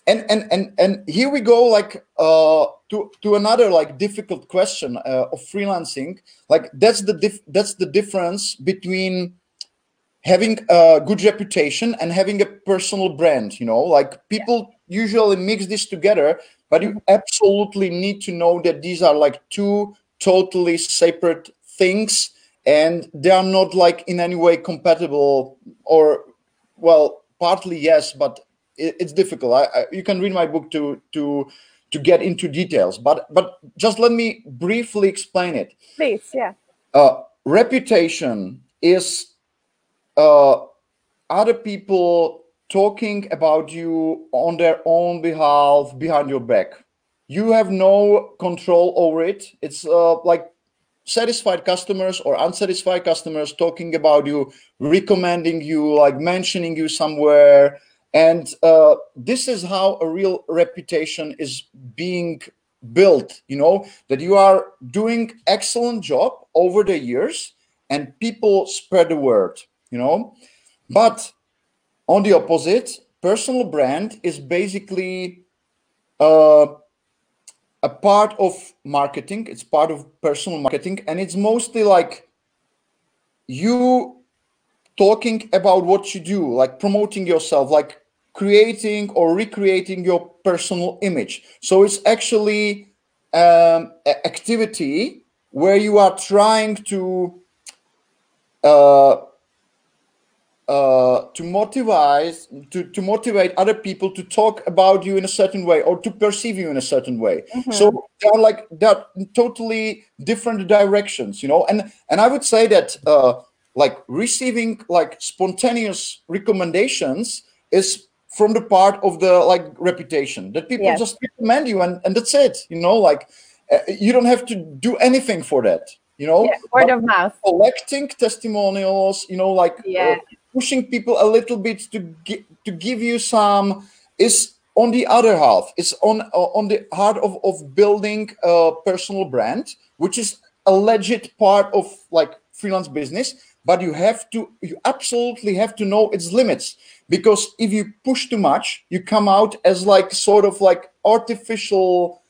S2: and and and and here we go like uh to to another like difficult question uh, of freelancing like that's the that's the difference between having a good reputation and having a personal brand you know like people yeah. usually mix this together but you absolutely need to know that these are like two totally separate things and they are not like in any way compatible or well partly yes but it, it's difficult. I, I, you can read my book to to to get into details, but but just let me briefly explain it.
S1: Please, yeah.
S2: Uh, reputation is uh, other people talking about you on their own behalf behind your back. You have no control over it. It's uh, like satisfied customers or unsatisfied customers talking about you, recommending you, like mentioning you somewhere, and uh, this is how a real reputation is being built you know that you are doing excellent job over the years and people spread the word you know. But on the opposite personal brand is basically uh, a part of marketing. It's part of personal marketing. And it's mostly like you talking about what you do like promoting yourself like creating or recreating your personal image. So it's actually um, activity where you are trying to uh, uh, to motivate to, to motivate other people to talk about you in a certain way or to perceive you in a certain way. Mm-hmm. So they are like they're totally different directions, you know. And and I would say that uh, like receiving like spontaneous recommendations is from the part of the like reputation that people yes. just recommend you and, and that's it you know like uh, you don't have to do anything for that you know
S1: yeah, word but of mouth
S2: collecting testimonials you know like uh,
S1: yeah. uh,
S2: pushing people a little bit to gi- to give you some is on the other half it's on uh, on the heart of, of building a personal brand which is a legit part of like freelance business but you have to you absolutely have to know its limits. Because if you push too much you come out as like sort of like artificial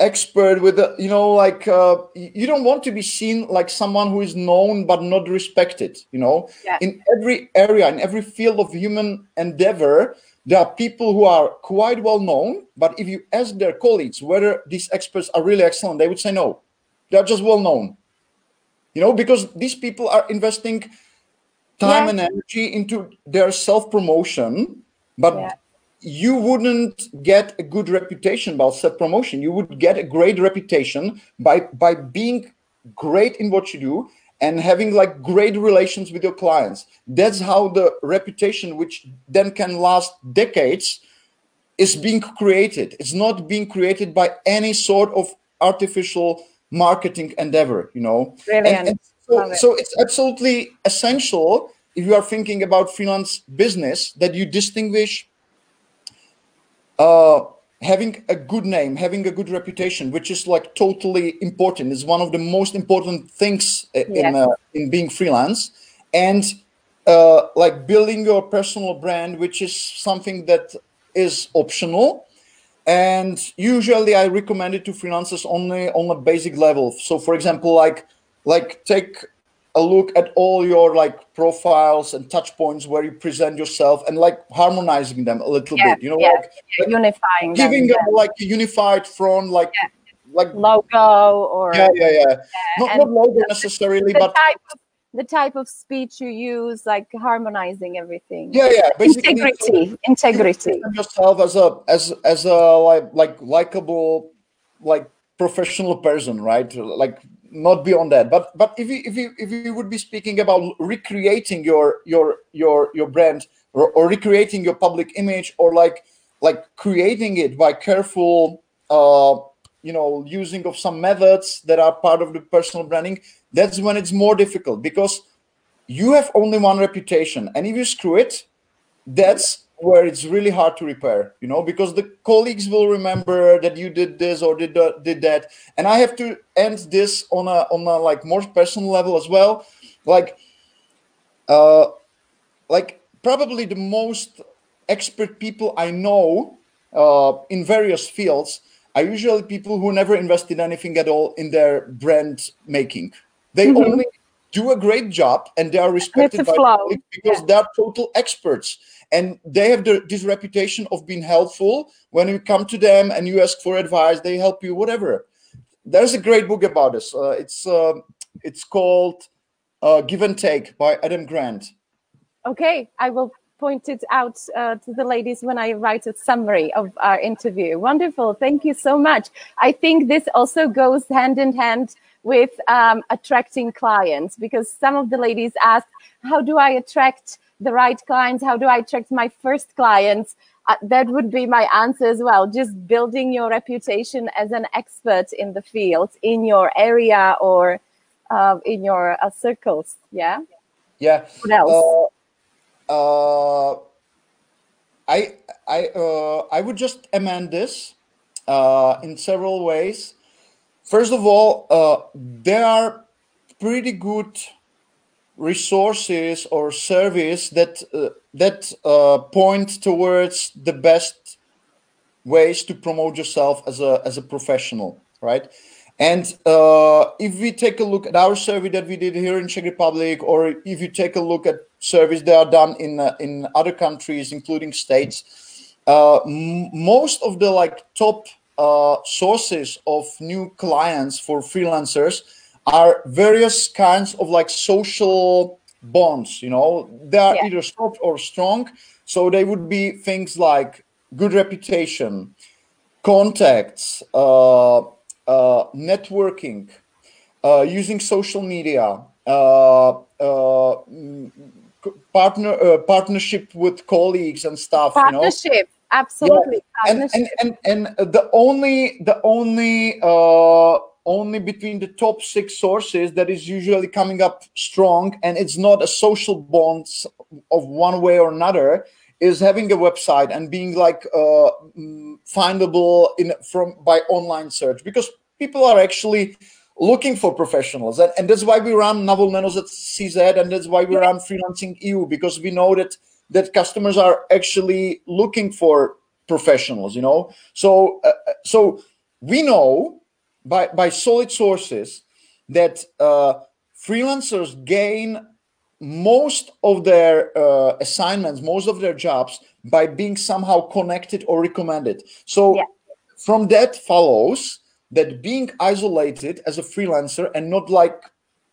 S2: expert with a, you know like uh, you don't want to be seen like someone who is known but not respected you know?
S1: Yeah.
S2: in every area in every field of human endeavor there are people who are quite well known but if you ask their colleagues whether these experts are really excellent they would say no. They're just well known you know because these people are investing time yeah. and energy into their self promotion but yeah. you wouldn't get a good reputation about self promotion you would get a great reputation by by being great in what you do and having like great relations with your clients that's how the reputation which then can last decades is being created it's not being created by any sort of artificial marketing endeavor you know
S1: Brilliant. And, and
S2: so, so it's absolutely essential if you are thinking about freelance business that you distinguish uh, having a good name having a good reputation which is like totally important is one of the most important things yes. in uh, in being freelance and uh, like building your personal brand which is something that is optional and usually i recommend it to freelancers only on a basic level. So for example like like take a look at all your like profiles and touch points where you present yourself and like harmonizing them a little
S1: yeah,
S2: bit you know
S1: yeah,
S2: like,
S1: like, unifying
S2: giving
S1: them,
S2: them like a unified front like
S1: yeah.
S2: like
S1: logo or
S2: yeah yeah yeah, not, not logo necessarily but
S1: type of, the type of speech you use like harmonizing everything.
S2: Yeah yeah basically
S1: integrity integrity.
S2: yourself as a as as a like like likable like professional person right? Like not beyond that. But but if you if you if you would be speaking about recreating your your your your brand or, or recreating your public image or like like creating it by careful uh you know using of some methods that are part of the personal branding that's when it's more difficult because you have only one reputation and if you screw it that's where it's really hard to repair you know because the colleagues will remember that you did this or did, uh, did that. And i have to end this on a on a like more personal level as well. Like uh like probably the most expert people i know uh in various fields are usually people who never invested anything at all in their brand making they mm-hmm. only do a great job and they are respected by because yeah. they're total experts. And they have the, this reputation of being helpful. When you come to them and you ask for advice they help you whatever. There's a great book about this. Uh, it's uh, it's called uh, give and take by adam grant.
S1: Okay i will point it out uh, to the ladies when i write a summary of our interview. Wonderful. Thank you so much. I think this also goes hand in hand with um, attracting clients because some of the ladies ask how do i attract the right clients? How do i attract my first clients? Uh, that would be my answer as well. Just building your reputation as an expert in the field in your area or uh, in your uh, circles. Yeah?
S2: Yeah.
S1: What else?
S2: Uh, uh, i i uh, i would just amend this in several ways first of all there are pretty good resources or service that uh, that uh, point towards the best ways to promote yourself as a as a professional right? And uh, if we take a look at our survey that we did here in Czech Republic, or if you take a look at surveys that are done in uh, in other countries, including states, uh, most of the like top uh, sources of new clients for freelancers are various kinds of like social bonds you know they are yeah. either soft or strong so they would be things like good reputation contacts uh, uh, networking uh, using social media uh, uh, partner uh, partnership with colleagues and stuff
S1: partnership
S2: you know?
S1: Absolutely
S2: yeah. and, and, and and the only the only uh only between the top six sources that is usually coming up strong and it's not a social bond of one way or another is having a website and being like uh, mm, findable in from by online search because people are actually looking for professionals and, and that's why we run Na volné noze at cz and that's why we run freelancing eu because we know that that customers are actually looking for professionals you know so uh, so we know by, by solid sources that uh, freelancers gain most of their uh, assignments, most of their jobs by being somehow connected or recommended. So yeah. from that follows that being isolated as a freelancer and not like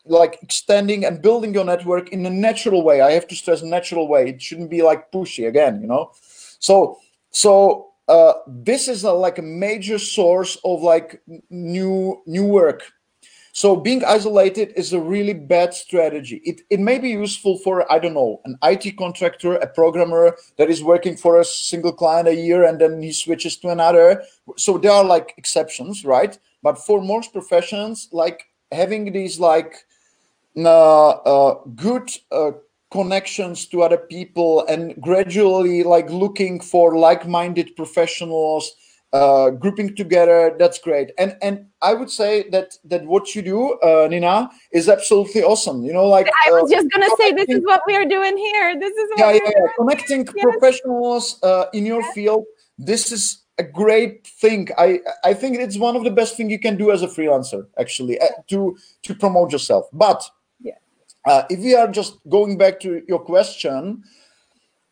S2: like extending and building your network in a natural way. I have to stress natural way. It shouldn't be like pushy again, you know. So so uh, this is a, like a major source of like new new work so being isolated is a really bad strategy. It, it may be useful for, I don't know, an IT contractor, a programmer that is working for a single client a year and then he switches to another. So there are like exceptions, right? But for most professions, like having these like good uh, connections to other people and gradually like looking for like-minded professionals uh, grouping together that's great and and i would say that that what you do uh, nina is absolutely awesome you know like
S1: i was uh, just gonna say this is what we are doing here this is
S2: yeah, yeah, yeah. connecting yes. professionals uh, in your yes. field this is a great thing i i think it's one of the best thing you can do as a freelancer actually uh, to to promote yourself but. Uh, if we are just going back to your question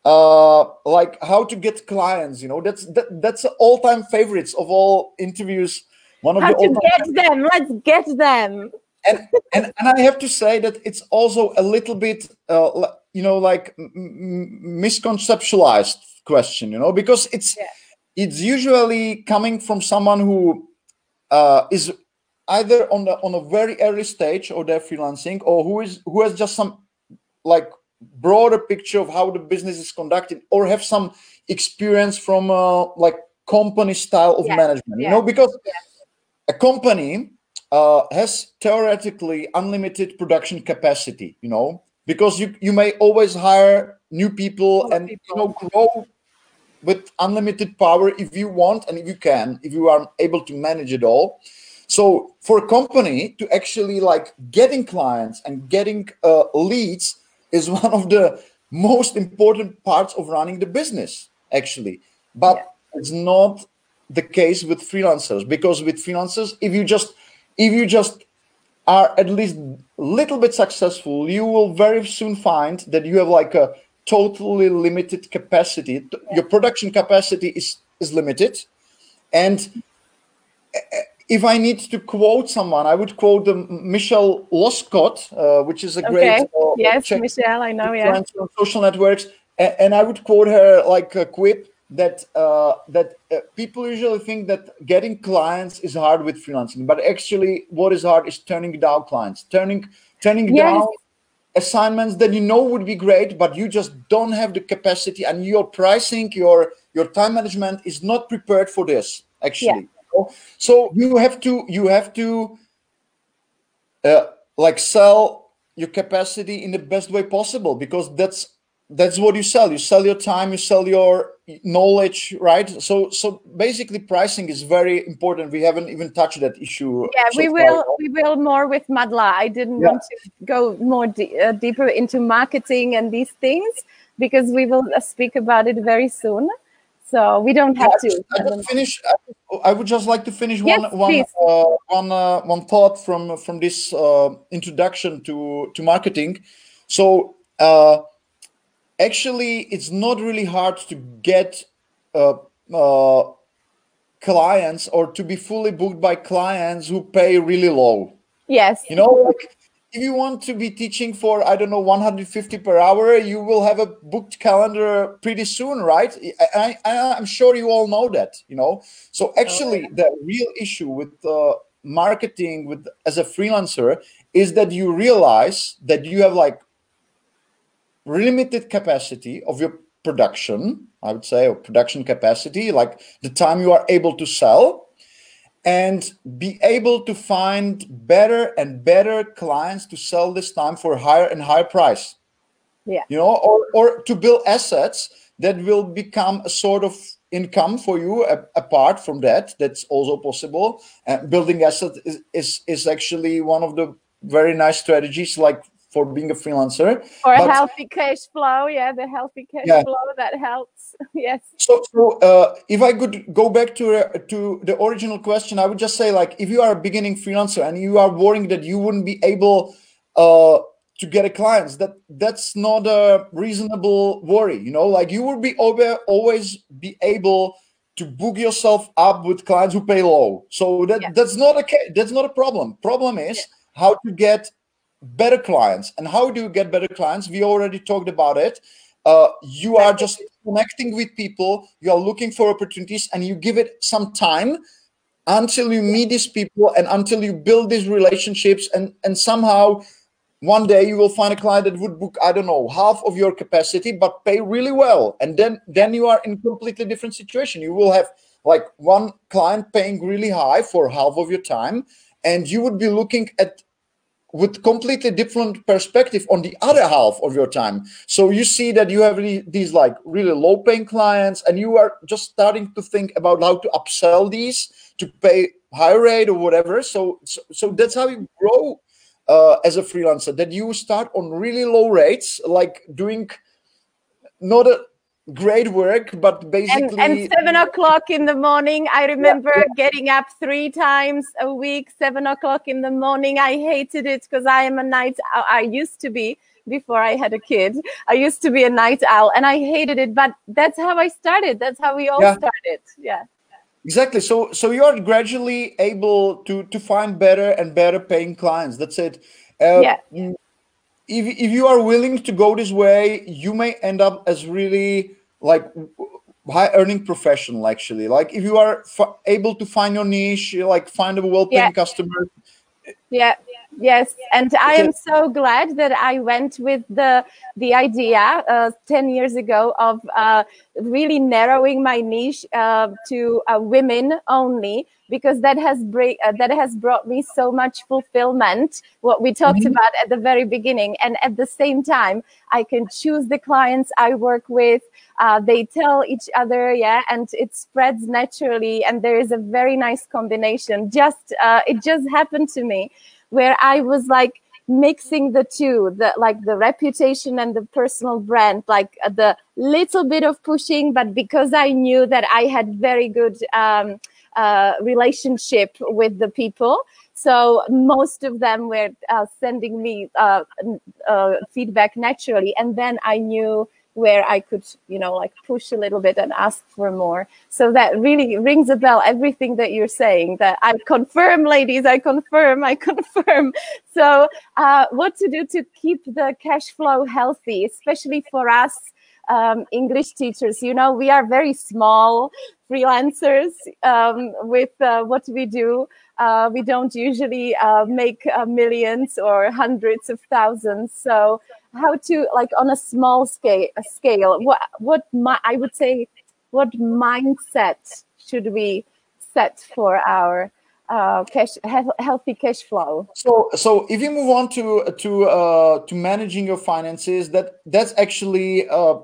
S2: uh, like how to get clients you know that's that, that's all-time favorites of all interviews.
S1: One of how the to get them. Let's get them.
S2: And, and and i have to say that it's also a little bit uh, you know like misconceptualized question you know because it's yeah. it's usually coming from someone who uh, is either on the on a very early stage or they're freelancing or who is who has just some like broader picture of how the business is conducted or have some experience from uh, like company style of yes. management you know because yes. a company uh, has theoretically unlimited production capacity you know because you you may always hire new people and people. you know grow with unlimited power if you want and if you can if you are able to manage it all so for a company to actually like getting clients and getting uh, leads is one of the most important parts of running the business actually. But yeah. it's not the case with freelancers because with freelancers if you just if you just are at least a little bit successful you will very soon find that you have like a totally limited capacity. Your production capacity is is limited. And if I need to quote someone, I would quote the Michelle Loscott, uh, which is a great
S1: okay. uh, yes, Michelle, I know, yeah,
S2: on social networks, and, and, I would quote her like a quip that uh, that uh, people usually think that getting clients is hard with freelancing, but actually, what is hard is turning down clients, turning turning yes. down assignments that you know would be great, but you just don't have the capacity, and your pricing, your your time management is not prepared for this. Actually. Yeah so you have to you have to uh, like sell your capacity in the best way possible because that's that's what you sell. You sell your time you sell your knowledge right? So so basically pricing is very important. We haven't even touched that issue
S1: yeah so we will far. we will more with madla. I didn't yeah. want to go more uh, deeper into marketing and these things because we will uh, speak about it very soon so we don't have yeah, to.
S2: I, finish. I would just like to finish yes, one one uh, one uh, one thought from from this uh, introduction to to marketing. So uh, actually, it's not really hard to get uh, uh, clients or to be fully booked by clients who pay really low.
S1: Yes,
S2: you know, like if you want to be teaching for i don't know 150 per hour you will have a booked calendar pretty soon right? I, I, am sure you all know that you know? So actually the real issue with uh, marketing with as a freelancer is that you realize that you have like limited capacity of your production i would say or production capacity like the time you are able to sell and be able to find better and better clients to sell this time for higher and higher price
S1: yeah
S2: you know or, or to build assets that will become a sort of income for you apart from that that's also possible uh, building assets is, is is actually one of the very nice strategies like for being a freelancer.
S1: Or a healthy cash flow, yeah, the healthy cash yeah. flow that helps. yes.
S2: So, so uh, if I could go back to uh, to the original question, I would just say, like, if you are a beginning freelancer and you are worrying that you wouldn't be able uh, to get a clients, that that's not a reasonable worry. You know, like you will be over, always be able to book yourself up with clients who pay low. So that yeah. that's not a that's not a problem. Problem is yeah. how to get better clients. And how do you get better clients? We already talked about it. Uh, you are just connecting with people, you are looking for opportunities, and you give it some time until you meet these people and until you build these relationships and and somehow one day you will find a client that would book i don't know half of your capacity but pay really well. And then then you are in completely different situation. You will have like one client paying really high for half of your time and you would be looking at with completely different perspective on the other half of your time. So you see that you have these like really low paying clients and you are just starting to think about how to upsell these to pay higher rate or whatever. So so, so that's how you grow uh, as a freelancer that you start on really low rates like doing not a great work but basically
S1: and, and seven o'clock in the morning i remember yeah, yeah. getting up three times a week seven o'clock in the morning. I hated it because i am a night i used to be before i had a kid. I used to be a night owl and i hated it but that's how i started. That's how we all yeah. started. Yeah.
S2: Exactly. So so you are gradually able to to find better and better paying clients. That's it.
S1: Uh, yeah.
S2: if, if you are willing to go this way you may end up as really like high earning professional actually like if you are f- able to find your niche like find a well-paying yeah. customer
S1: yeah yes and i am so glad that i went with the the idea uh, 10 years ago of uh, really narrowing my niche uh, to uh, women only because that has bring, uh, that has brought me so much fulfillment what we talked mm-hmm. about at the very beginning. And at the same time i can choose the clients i work with uh, they tell each other yeah and it spreads naturally and there is a very nice combination. Just uh, it just happened to me where i was like mixing the two the like the reputation and the personal brand like uh, the little bit of pushing but because i knew that i had very good um, uh, relationship with the people so most of them were uh, sending me uh, uh, feedback naturally and then i knew where I could, you know, like push a little bit and ask for more. So that really rings a bell, everything that you're saying that I confirm, ladies, I confirm, I confirm. So uh, what to do to keep the cash flow healthy, especially for us um, English teachers, you know, we are very small freelancers um, with uh, what we do. Uh, we don't usually uh, make uh, millions or hundreds of thousands. So how to like on a small scale a scale what what my, i would say what mindset should we set for our uh, cash healthy cash flow
S2: so so if you move on to to uh, to managing your finances that that's actually uh,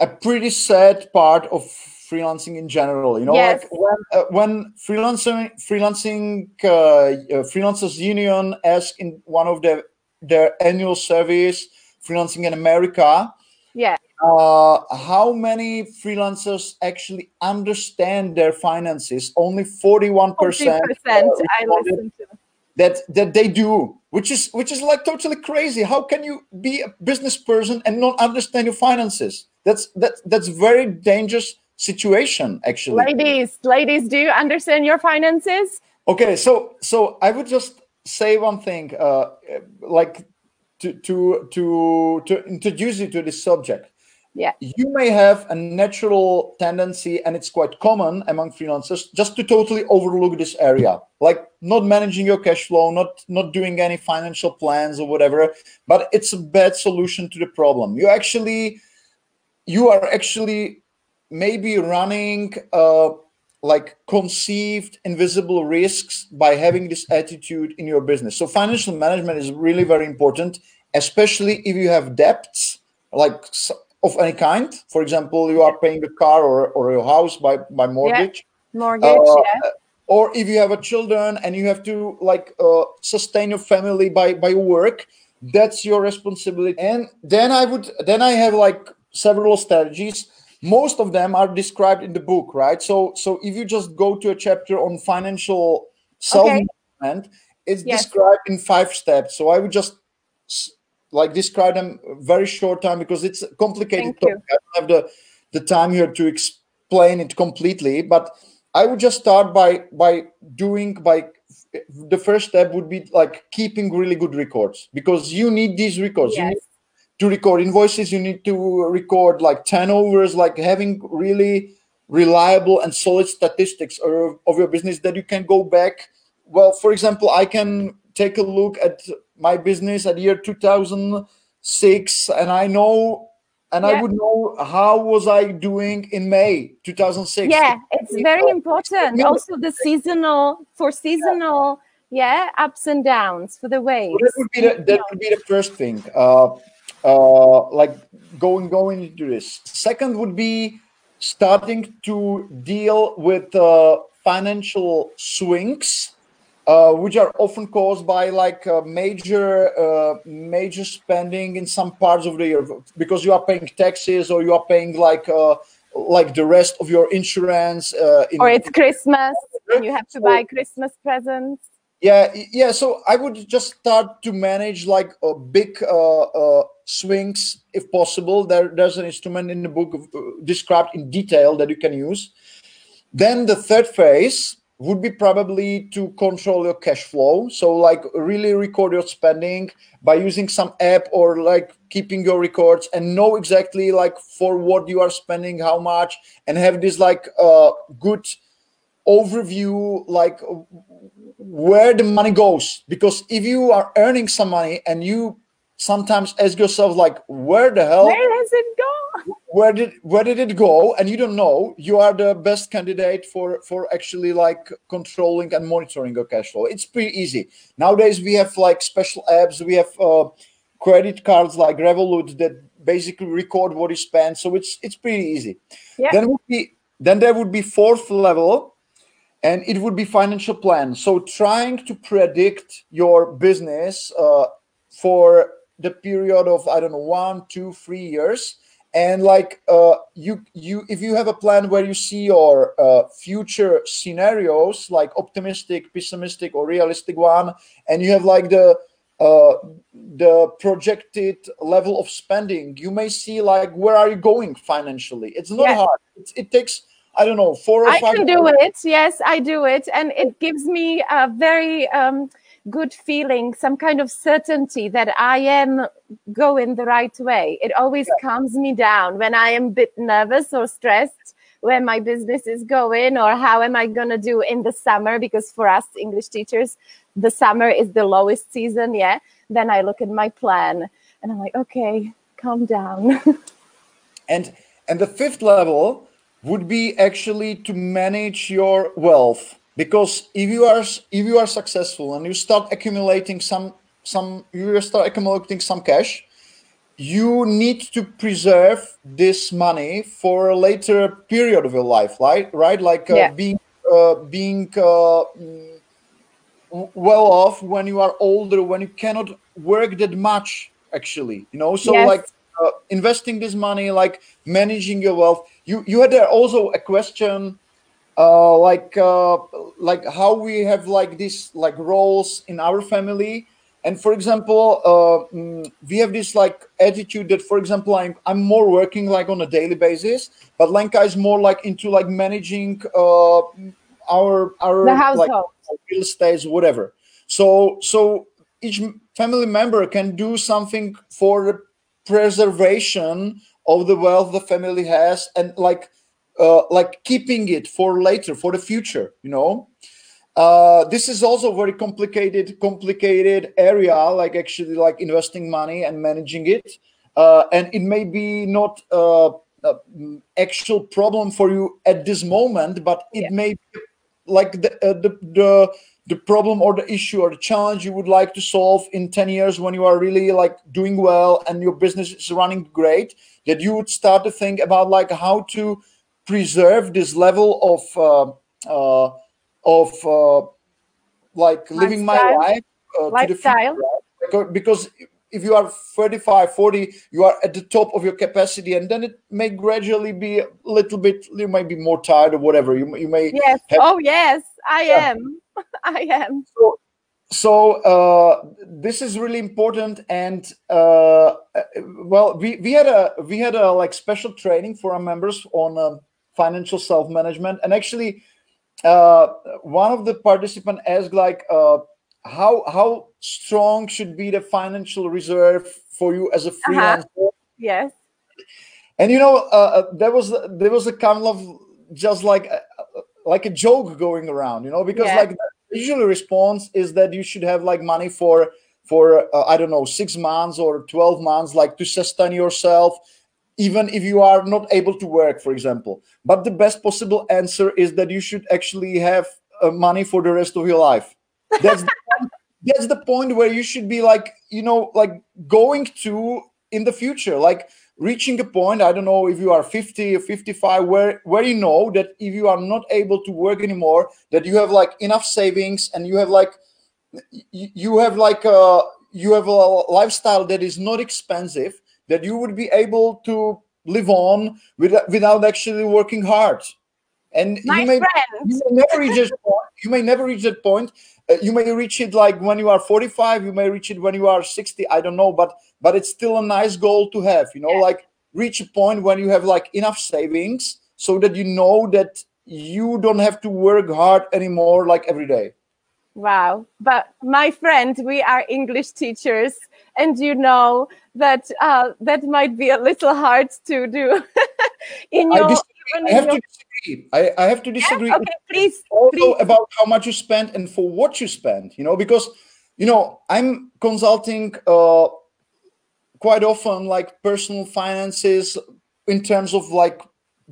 S2: a pretty sad part of freelancing in general you know
S1: yes.
S2: like when, uh, when freelancing freelancing uh, uh, freelancers union asked in one of the their annual surveys, freelancing in America.
S1: Yeah.
S2: Uh, how many freelancers actually understand their finances? Only forty-one percent.
S1: I listen to.
S2: That that they do, which is which is like totally crazy. How can you be a business person and not understand your finances? That's that that's very dangerous situation actually.
S1: Ladies, ladies, do you understand your finances?
S2: Okay, so so I would just say one thing, uh, like to to to to introduce you to this subject.
S1: Yeah.
S2: You may have a natural tendency, and it's quite common among freelancers, just to totally overlook this area, like not managing your cash flow, not not doing any financial plans or whatever. But it's a bad solution to the problem. You actually, you are actually maybe running. Uh, like conceived invisible risks by having this attitude in your business. So financial management is really very important, especially if you have debts like of any kind. For example, you are paying a car or, or your house by by mortgage.
S1: Yeah. Mortgage, uh, yeah.
S2: Or if you have a children and you have to like uh, sustain your family by by work, that's your responsibility. And then I would then I have like several strategies most of them are described in the book right so so if you just go to a chapter on financial self-management okay. it's yes. described in five steps so i would just like describe them very short time because it's a complicated
S1: Thank topic.
S2: i don't have the the time here to explain it completely but i would just start by by doing by the first step would be like keeping really good records because you need these records
S1: yes.
S2: you need to record invoices you need to record like turnovers like having really reliable and solid statistics of, of your business that you can go back. Well for example i can take a look at my business at year 2006 and i know and yeah. i would know how was i doing in may 2006
S1: yeah it's very important. also the seasonal for seasonal yeah ups and downs for the waves.
S2: That would be the, that would be the first thing. Uh, uh, like going going into this. Second would be starting to deal with uh, financial swings uh, which are often caused by like uh, major uh, major spending in some parts of the year. Because you are paying taxes or you are paying like uh, like the rest of your insurance
S1: uh, in, or it's christmas and you have to buy christmas presents
S2: yeah yeah so i would just start to manage like a big uh, swings if possible. There, there's an instrument in the book described in detail that you can use. Then the third phase would be probably to control your cash flow. So like really record your spending by using some app or like keeping your records and know exactly like for what you are spending how much and have this like uh, good overview like where the money goes. Because if you are earning some money and you sometimes ask yourself like where the hell
S1: where has it gone?
S2: where did where did it go? And you don't know. You are the best candidate for for actually like controlling and monitoring your cash flow. It's pretty easy. Nowadays we have like special apps. We have uh, credit cards like revolut that basically record what you spend. So it's it's pretty easy. Yeah. then would be then there would be fourth level and it would be financial plan. So trying to predict your business uh, for the period of i don't know one two three years. And like uh, you you if you have a plan where you see your uh, future scenarios like optimistic pessimistic or realistic one and you have like the uh, the projected level of spending you may see like where are you going financially? It's not hard. It, it takes i don't know four or
S1: I
S2: five
S1: can do it yes i do it and it gives me a very um, good feeling, some kind of certainty that I am going the right way. It always yeah. calms me down when I am a bit nervous or stressed where my business is going or how am I going to do in the summer because for us English teachers the summer is the lowest season, yeah. Then I look at my plan and I'm like, okay, calm down.
S2: and and the fifth level would be actually to manage your wealth because if you are if you are successful and you start accumulating some some you start accumulating some cash you need to preserve this money for a later period of your life right right like uh, yeah. being uh, being uh, mm, well off when you are older when you cannot work that much actually you know so yes. like uh, investing this money like managing your wealth. You you had also a question uh, like uh, like how we have like this like roles in our family. And for example uh, mm, we have this like attitude that for example i'm, I'm more working like on a daily basis but lenka is more like into like managing uh, our our
S1: the household.
S2: like real estate whatever. So so each family member can do something for the preservation of the wealth the family has and like uh, like keeping it for later for the future you know uh, this is also a very complicated complicated area like actually like investing money and managing it uh, and it may be not uh, actual problem for you at this moment but it yeah. may be like the, uh, the the the problem or the issue or the challenge you would like to solve in 10 years when you are really like doing well and your business is running great that you would start to think about like how to preserve this level of uh, uh, of uh, like living my life
S1: uh, lifestyle?
S2: future, because if you are 35 40 you are at the top of your capacity and then it may gradually be a little bit you might be more tired or whatever. You, you may
S1: yes. oh yes. I yeah. am i am.
S2: So, so uh, this is really important and uh, well we, we had a we had a like special training for our members on um, financial self-management. And actually uh, one of the participants asked like uh, how how strong should be the financial reserve for you as a freelancer?
S1: Uh-huh. yes.
S2: And you know uh, uh, there was there was a kind of just like like a joke going around you know because
S1: Yeah.
S2: like the usual response is that you should have like money for for uh, i don't know 6 months or 12 months like to sustain yourself even if you are not able to work for example. But the best possible answer is that you should actually have uh, money for the rest of your life. That's the point, that's the point where you should be like you know like going to in the future. Like reaching a point i don't know if you are 50 or 55 where where you know that if you are not able to work anymore that you have like enough savings and you have like you have like a you have a lifestyle that is not expensive that you would be able to live on without, without actually working hard and
S1: My
S2: you may you may never reach that point you may never reach that point uh, you may reach it like when you are 45 you may reach it when you are 60 i don't know but but it's still a nice goal to have you know
S1: Yeah.
S2: like reach a point when you have like enough savings so that you know that you don't have to work hard anymore like every day
S1: Wow. But my friend, we are English teachers, and you know that uh, that might be a little hard to do in your.
S2: I have to disagree. I, I have to disagree.
S1: Okay, please.
S2: also
S1: please.
S2: about how much you spend and for what you spend you know because you know i'm consulting uh quite often like personal finances in terms of like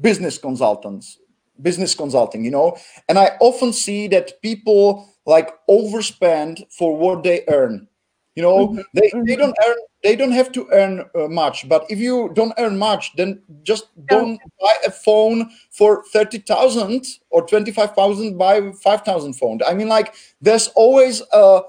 S2: business consultants business consulting you know and i often see that people like overspend for what they earn you know
S1: Mhm,
S2: they, they
S1: mhm.
S2: don't earn they don't have to earn uh, much but if you don't earn much then just
S1: Don't.
S2: don't buy a phone for 30,000 or 25,000 buy 5,000 phone i mean like there's always a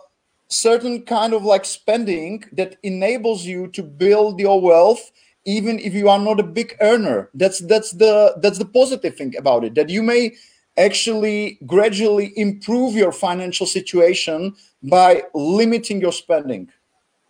S2: certain kind of like spending that enables you to build your wealth even if you are not a big earner that's that's the that's the positive thing about it that you may actually gradually improve your financial situation by limiting your spending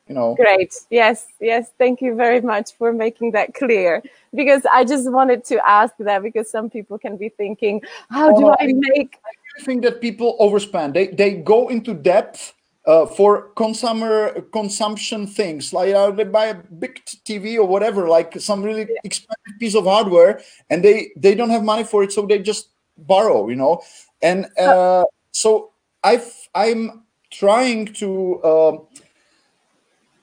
S2: you know
S1: Great. Yes, yes. Thank you very much for making that clear. Because I just wanted to ask that because some people can be thinking, how do
S2: no,
S1: I make?
S2: I think that people overspend. They they go into debt uh, for consumer consumption things. Like uh, they buy a big TV or whatever, like some really expensive piece of hardware, and they they don't have money for it, so they just borrow. You know, and uh, so I I'm trying to. Um,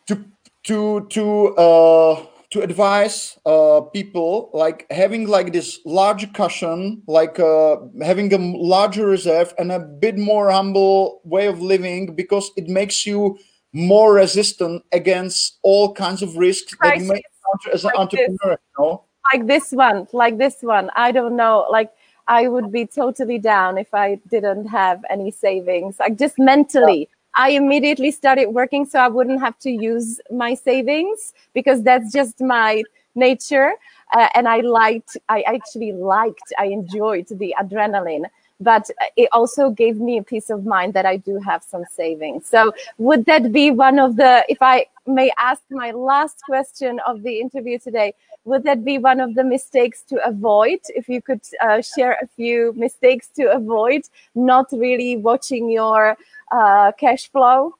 S2: to to to uh to advise uh people like having like this larger cushion like uh having a larger reserve and a bit more humble way of living because it makes you more resistant against all kinds of risks that you may encounter as an
S1: like this.
S2: entrepreneur you know
S1: like this one, like this one. I don't know. Like I would be totally down if I didn't have any savings. Like just mentally. I immediately started working so I wouldn't have to use my savings because that's just my nature. Uh, and I liked, I actually liked, I enjoyed the adrenaline. But it also gave me a peace of mind that I do have some savings. So, would that be one of the, if I may ask my last question of the interview today, would that be one of the mistakes to avoid if you could uh, share a few mistakes to avoid not really watching your uh, cash flow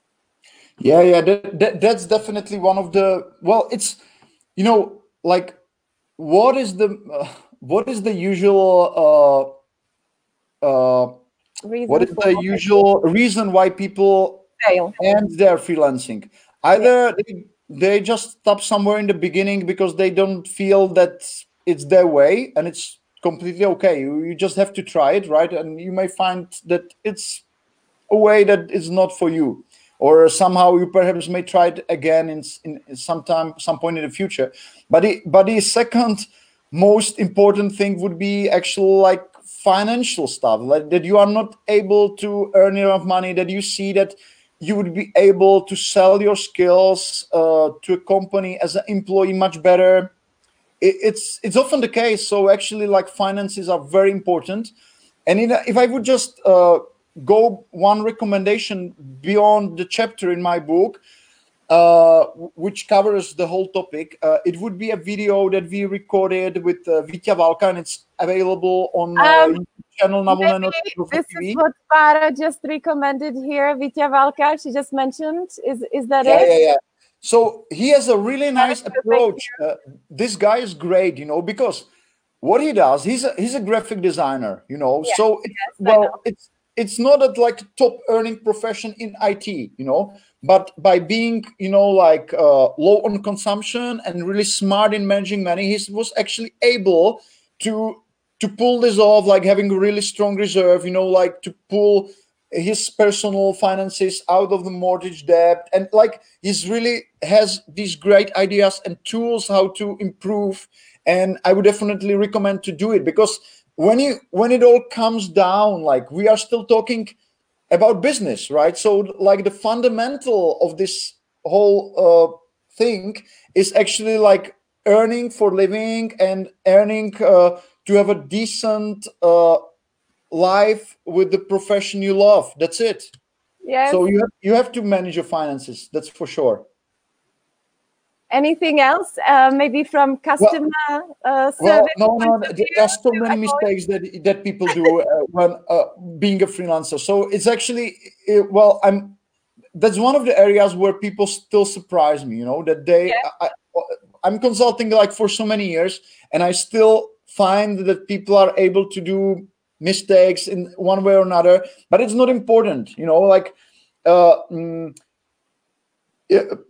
S2: yeah yeah that, that, that's definitely one of the well it's you know like what is the uh, what is the usual uh what is the usual reason why people
S1: fail.
S2: end their freelancing? Either they, they just stop somewhere in the beginning because they don't feel that it's their way and it's completely okay. You, you just have to try it right? And you may find that it's a way that is not for you. Or somehow you perhaps may try it again in, in in some time some point in the future. But the, but the second most important thing would be actual like financial stuff. Like that you are not able to earn enough money that you see that you would be able to sell your skills uh, to a company as an employee much better. It, it's it's often the case. So actually like finances are very important. And in if i would just uh, go one recommendation beyond the chapter in my book uh, which covers the whole topic uh, it would be a video that we recorded with uh, Vitya Valka and it's available on uh,
S1: Um,
S2: channel Navoleno
S1: maybe this is what Para just recommended here Vitya Valka she just mentioned is is that
S2: yeah,
S1: it
S2: yeah, yeah. So he has a really nice approach. Uh, this guy is great, you know, because what he does, he's a he's a graphic designer, you know.
S1: Yes,
S2: so it,
S1: yes,
S2: well,
S1: know.
S2: it's it's not a like top earning profession in IT, you know, but by being you know like uh, low on consumption and really smart in managing money, he was actually able to to pull this off, like having a really strong reserve, you know, like to pull his personal finances out of the mortgage debt. And like he's really has these great ideas and tools how to improve. And i would definitely recommend to do it because when you when it all comes down like we are still talking about business right? So like the fundamental of this whole uh, thing is actually like earning for living and earning uh, to have a decent uh, life with the profession you love. That's it.
S1: Yeah.
S2: so you have, you have to manage your finances that's for sure
S1: Anything else? Uh, maybe from customer uh, service?
S2: well no no
S1: point of
S2: there are so many mistakes that that people do uh, when uh, being a freelancer so it's actually uh, well i'm that's one of the areas where people still surprise me you know that they
S1: Yeah.
S2: I, I, i'm consulting like for so many years and i still find that people are able to do mistakes in one way or another but it's not important you know like uh, mm, uh,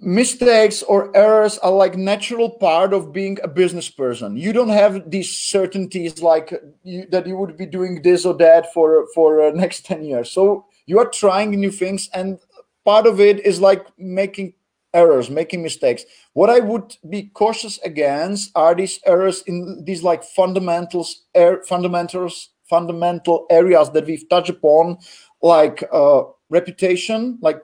S2: mistakes or errors are like natural part of being a business person. You don't have these certainties like you, that you would be doing this or that for for uh, next 10 years. So you are trying new things and part of it is like making errors making mistakes. What i would be cautious against are these errors in these like fundamentals er, fundamentals fundamental areas that we've touched upon like uh, reputation like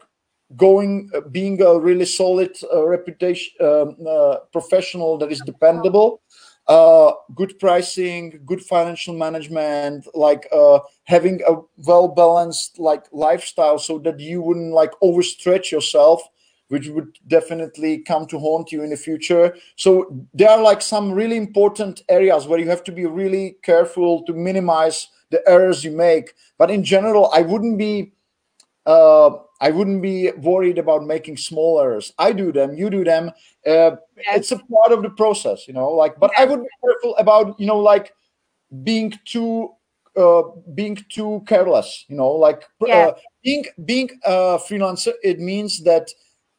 S2: going uh, being a really solid uh, reputation um, uh, professional that is dependable uh, good pricing good financial management like uh, having a well balanced like lifestyle so that you wouldn't like overstretch yourself which would definitely come to haunt you in the future. So there are like some really important areas where you have to be really careful to minimize the errors you make. But in general i wouldn't be uh, I wouldn't be worried about making small errors. I do them, you do them. Uh, It's a part of the process, you know. Like, but I would be careful about, you know, like being too, uh, being too careless. You know, like
S1: Yeah.
S2: uh, being being a freelancer. It means that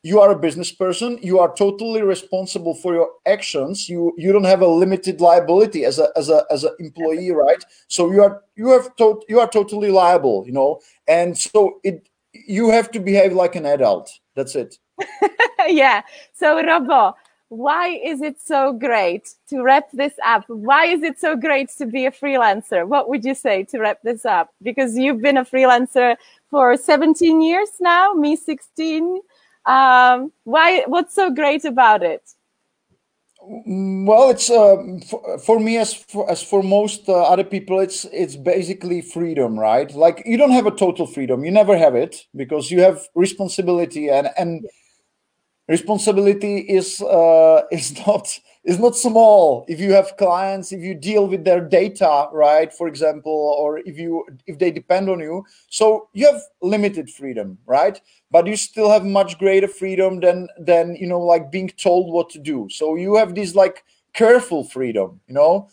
S2: you are a business person. You are totally responsible for your actions. You you don't have a limited liability as a as a as an employee, right? So you are you have to, you are totally liable, you know, and so it you have to behave like an adult. That's it.
S1: yeah. So, Robo, why is it so great to wrap this up? Why is it so great to be a freelancer? What would you say to wrap this up? Because you've been a freelancer for 17 years now, me 16. Um, why? What's so great about it?
S2: Mm, Well, it's um, for, for me as for, as for most uh, other people, it's it's basically freedom, right? Like you don't have a total freedom. You never have it because you have responsibility, and and responsibility is uh, is not is not small. If you have clients, if you deal with their data, right? For example, or if you if they depend on you, so you have limited freedom, right? But you still have much greater freedom than than you know, like being told what to do. So you have this like careful freedom, you know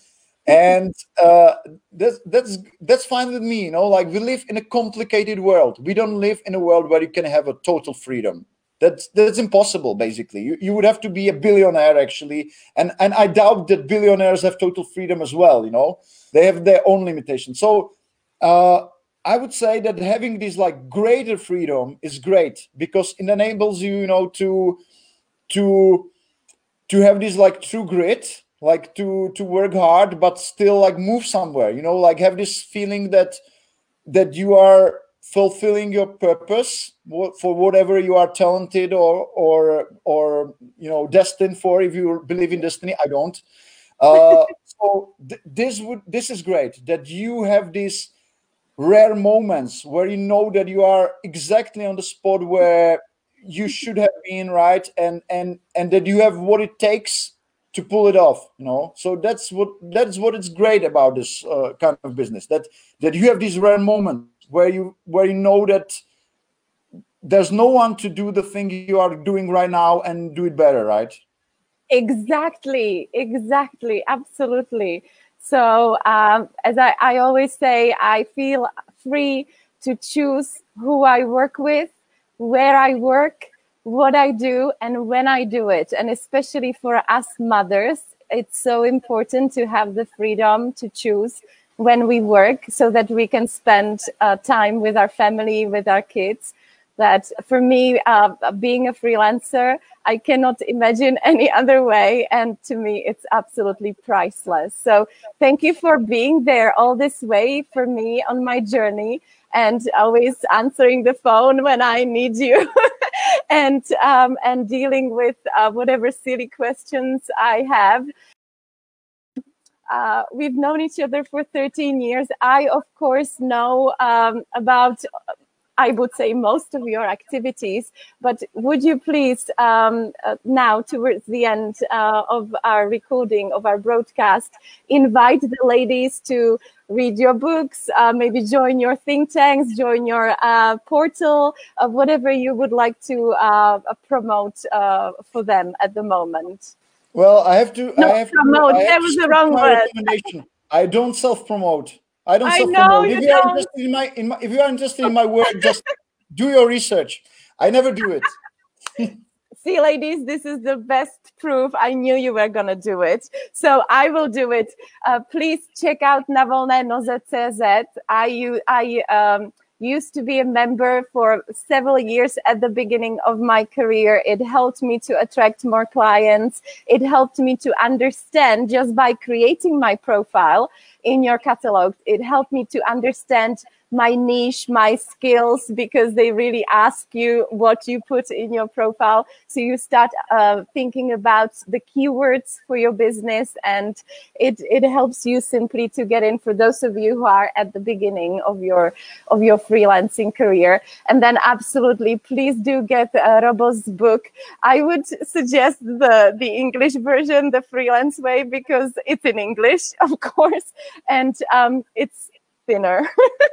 S2: and uh, that's that's that's fine with me you know like we live in a complicated world we don't live in a world where you can have a total freedom that's that's impossible basically. You, you would have to be a billionaire actually. And and i doubt that billionaires have total freedom as well you know? They have their own limitations so uh, i would say that having this like greater freedom is great because it enables you you know to to to have this like true grit like to to work hard but still like move somewhere you know? Like have this feeling that that you are fulfilling your purpose for whatever you are talented or or or you know destined for if you believe in destiny i don't. Uh, so th- this would this is great that you have these rare moments where you know that you are exactly on the spot where you should have been right? And and and that you have what it takes to pull it off you know? So that's what that's what is great about this uh, kind of business that that you have these rare moments where you where you know that there's no one to do the thing you are doing right now and do it better right
S1: Exactly, exactly, absolutely. So, um, as I, I always say, I feel free to choose who I work with, where I work, what I do, and when I do it. And especially for us mothers, it's so important to have the freedom to choose when we work so that we can spend uh, time with our family, with our kids. That for me, uh, being a freelancer, I cannot imagine any other way. And to me, it's absolutely priceless. So thank you for being there all this way for me on my journey and always answering the phone when I need you and um, and dealing with uh, whatever silly questions I have. Uh, we've known each other for 13 years. I, of course, know um, about, I would say, most of your activities. But would you please, um, uh, now towards the end uh, of our recording, of our broadcast, invite the ladies to read your books, uh, maybe join your think tanks, join your uh, portal, of whatever you would like to promote for them at the moment?
S2: Well, I have to.
S1: No,
S2: I have
S1: promote.
S2: To, I
S1: that was the wrong word.
S2: I don't self-promote. I don't self-promote. if
S1: you
S2: are interested in my, in my, if you are interested in my work, just do your research. I never do it.
S1: See, ladies, this is the best proof. I knew you were gonna do it, so I will do it. Uh, please check out navolnenoze.cz. I I um, used to be a member for several years at the beginning of my career. It helped me to attract more clients. It helped me to understand just by creating my profile in your catalog. It helped me to understand my niche, my skills, because they really ask you what you put in your profile. So you start uh, thinking about the keywords for your business and it, it helps you simply to get in for those of you who are at the beginning of your, of your freelancing career. And then absolutely, please do get uh, Robo's book. I would suggest the, the English version, the freelance way, because it's in English, of course, and um, it's thinner.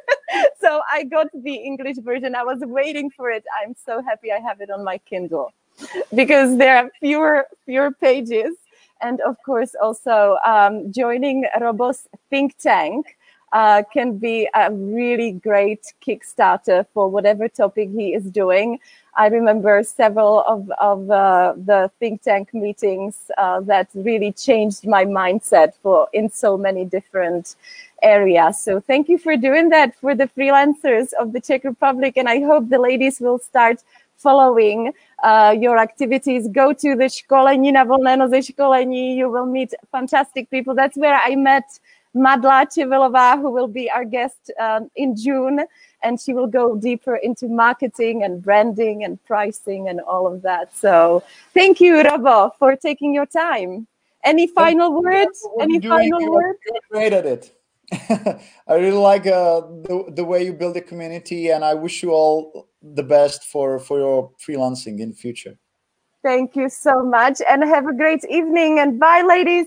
S1: so I got the English version. I was waiting for it. I'm so happy I have it on my Kindle because there are fewer fewer pages. And of course, also um, joining Robo's think tank uh, can be a really great Kickstarter for whatever topic he is doing. I remember several of, of uh, the think tank meetings uh, that really changed my mindset for in so many different areas. So thank you for doing that for the freelancers of the Czech Republic. And I hope the ladies will start following uh, your activities. Go to the školení na volné noze školení. You will meet fantastic people. That's where I met Madla Chivilova, who will be our guest um, in June, and she will go deeper into marketing and branding and pricing and all of that. So thank you, Robo, for taking your time. Any final words? Any final words?
S2: Great at it. I really like uh, the, the way you build a community, and I wish you all the best for, for your freelancing in the future.
S1: Thank you so much, and have a great evening. And bye, ladies.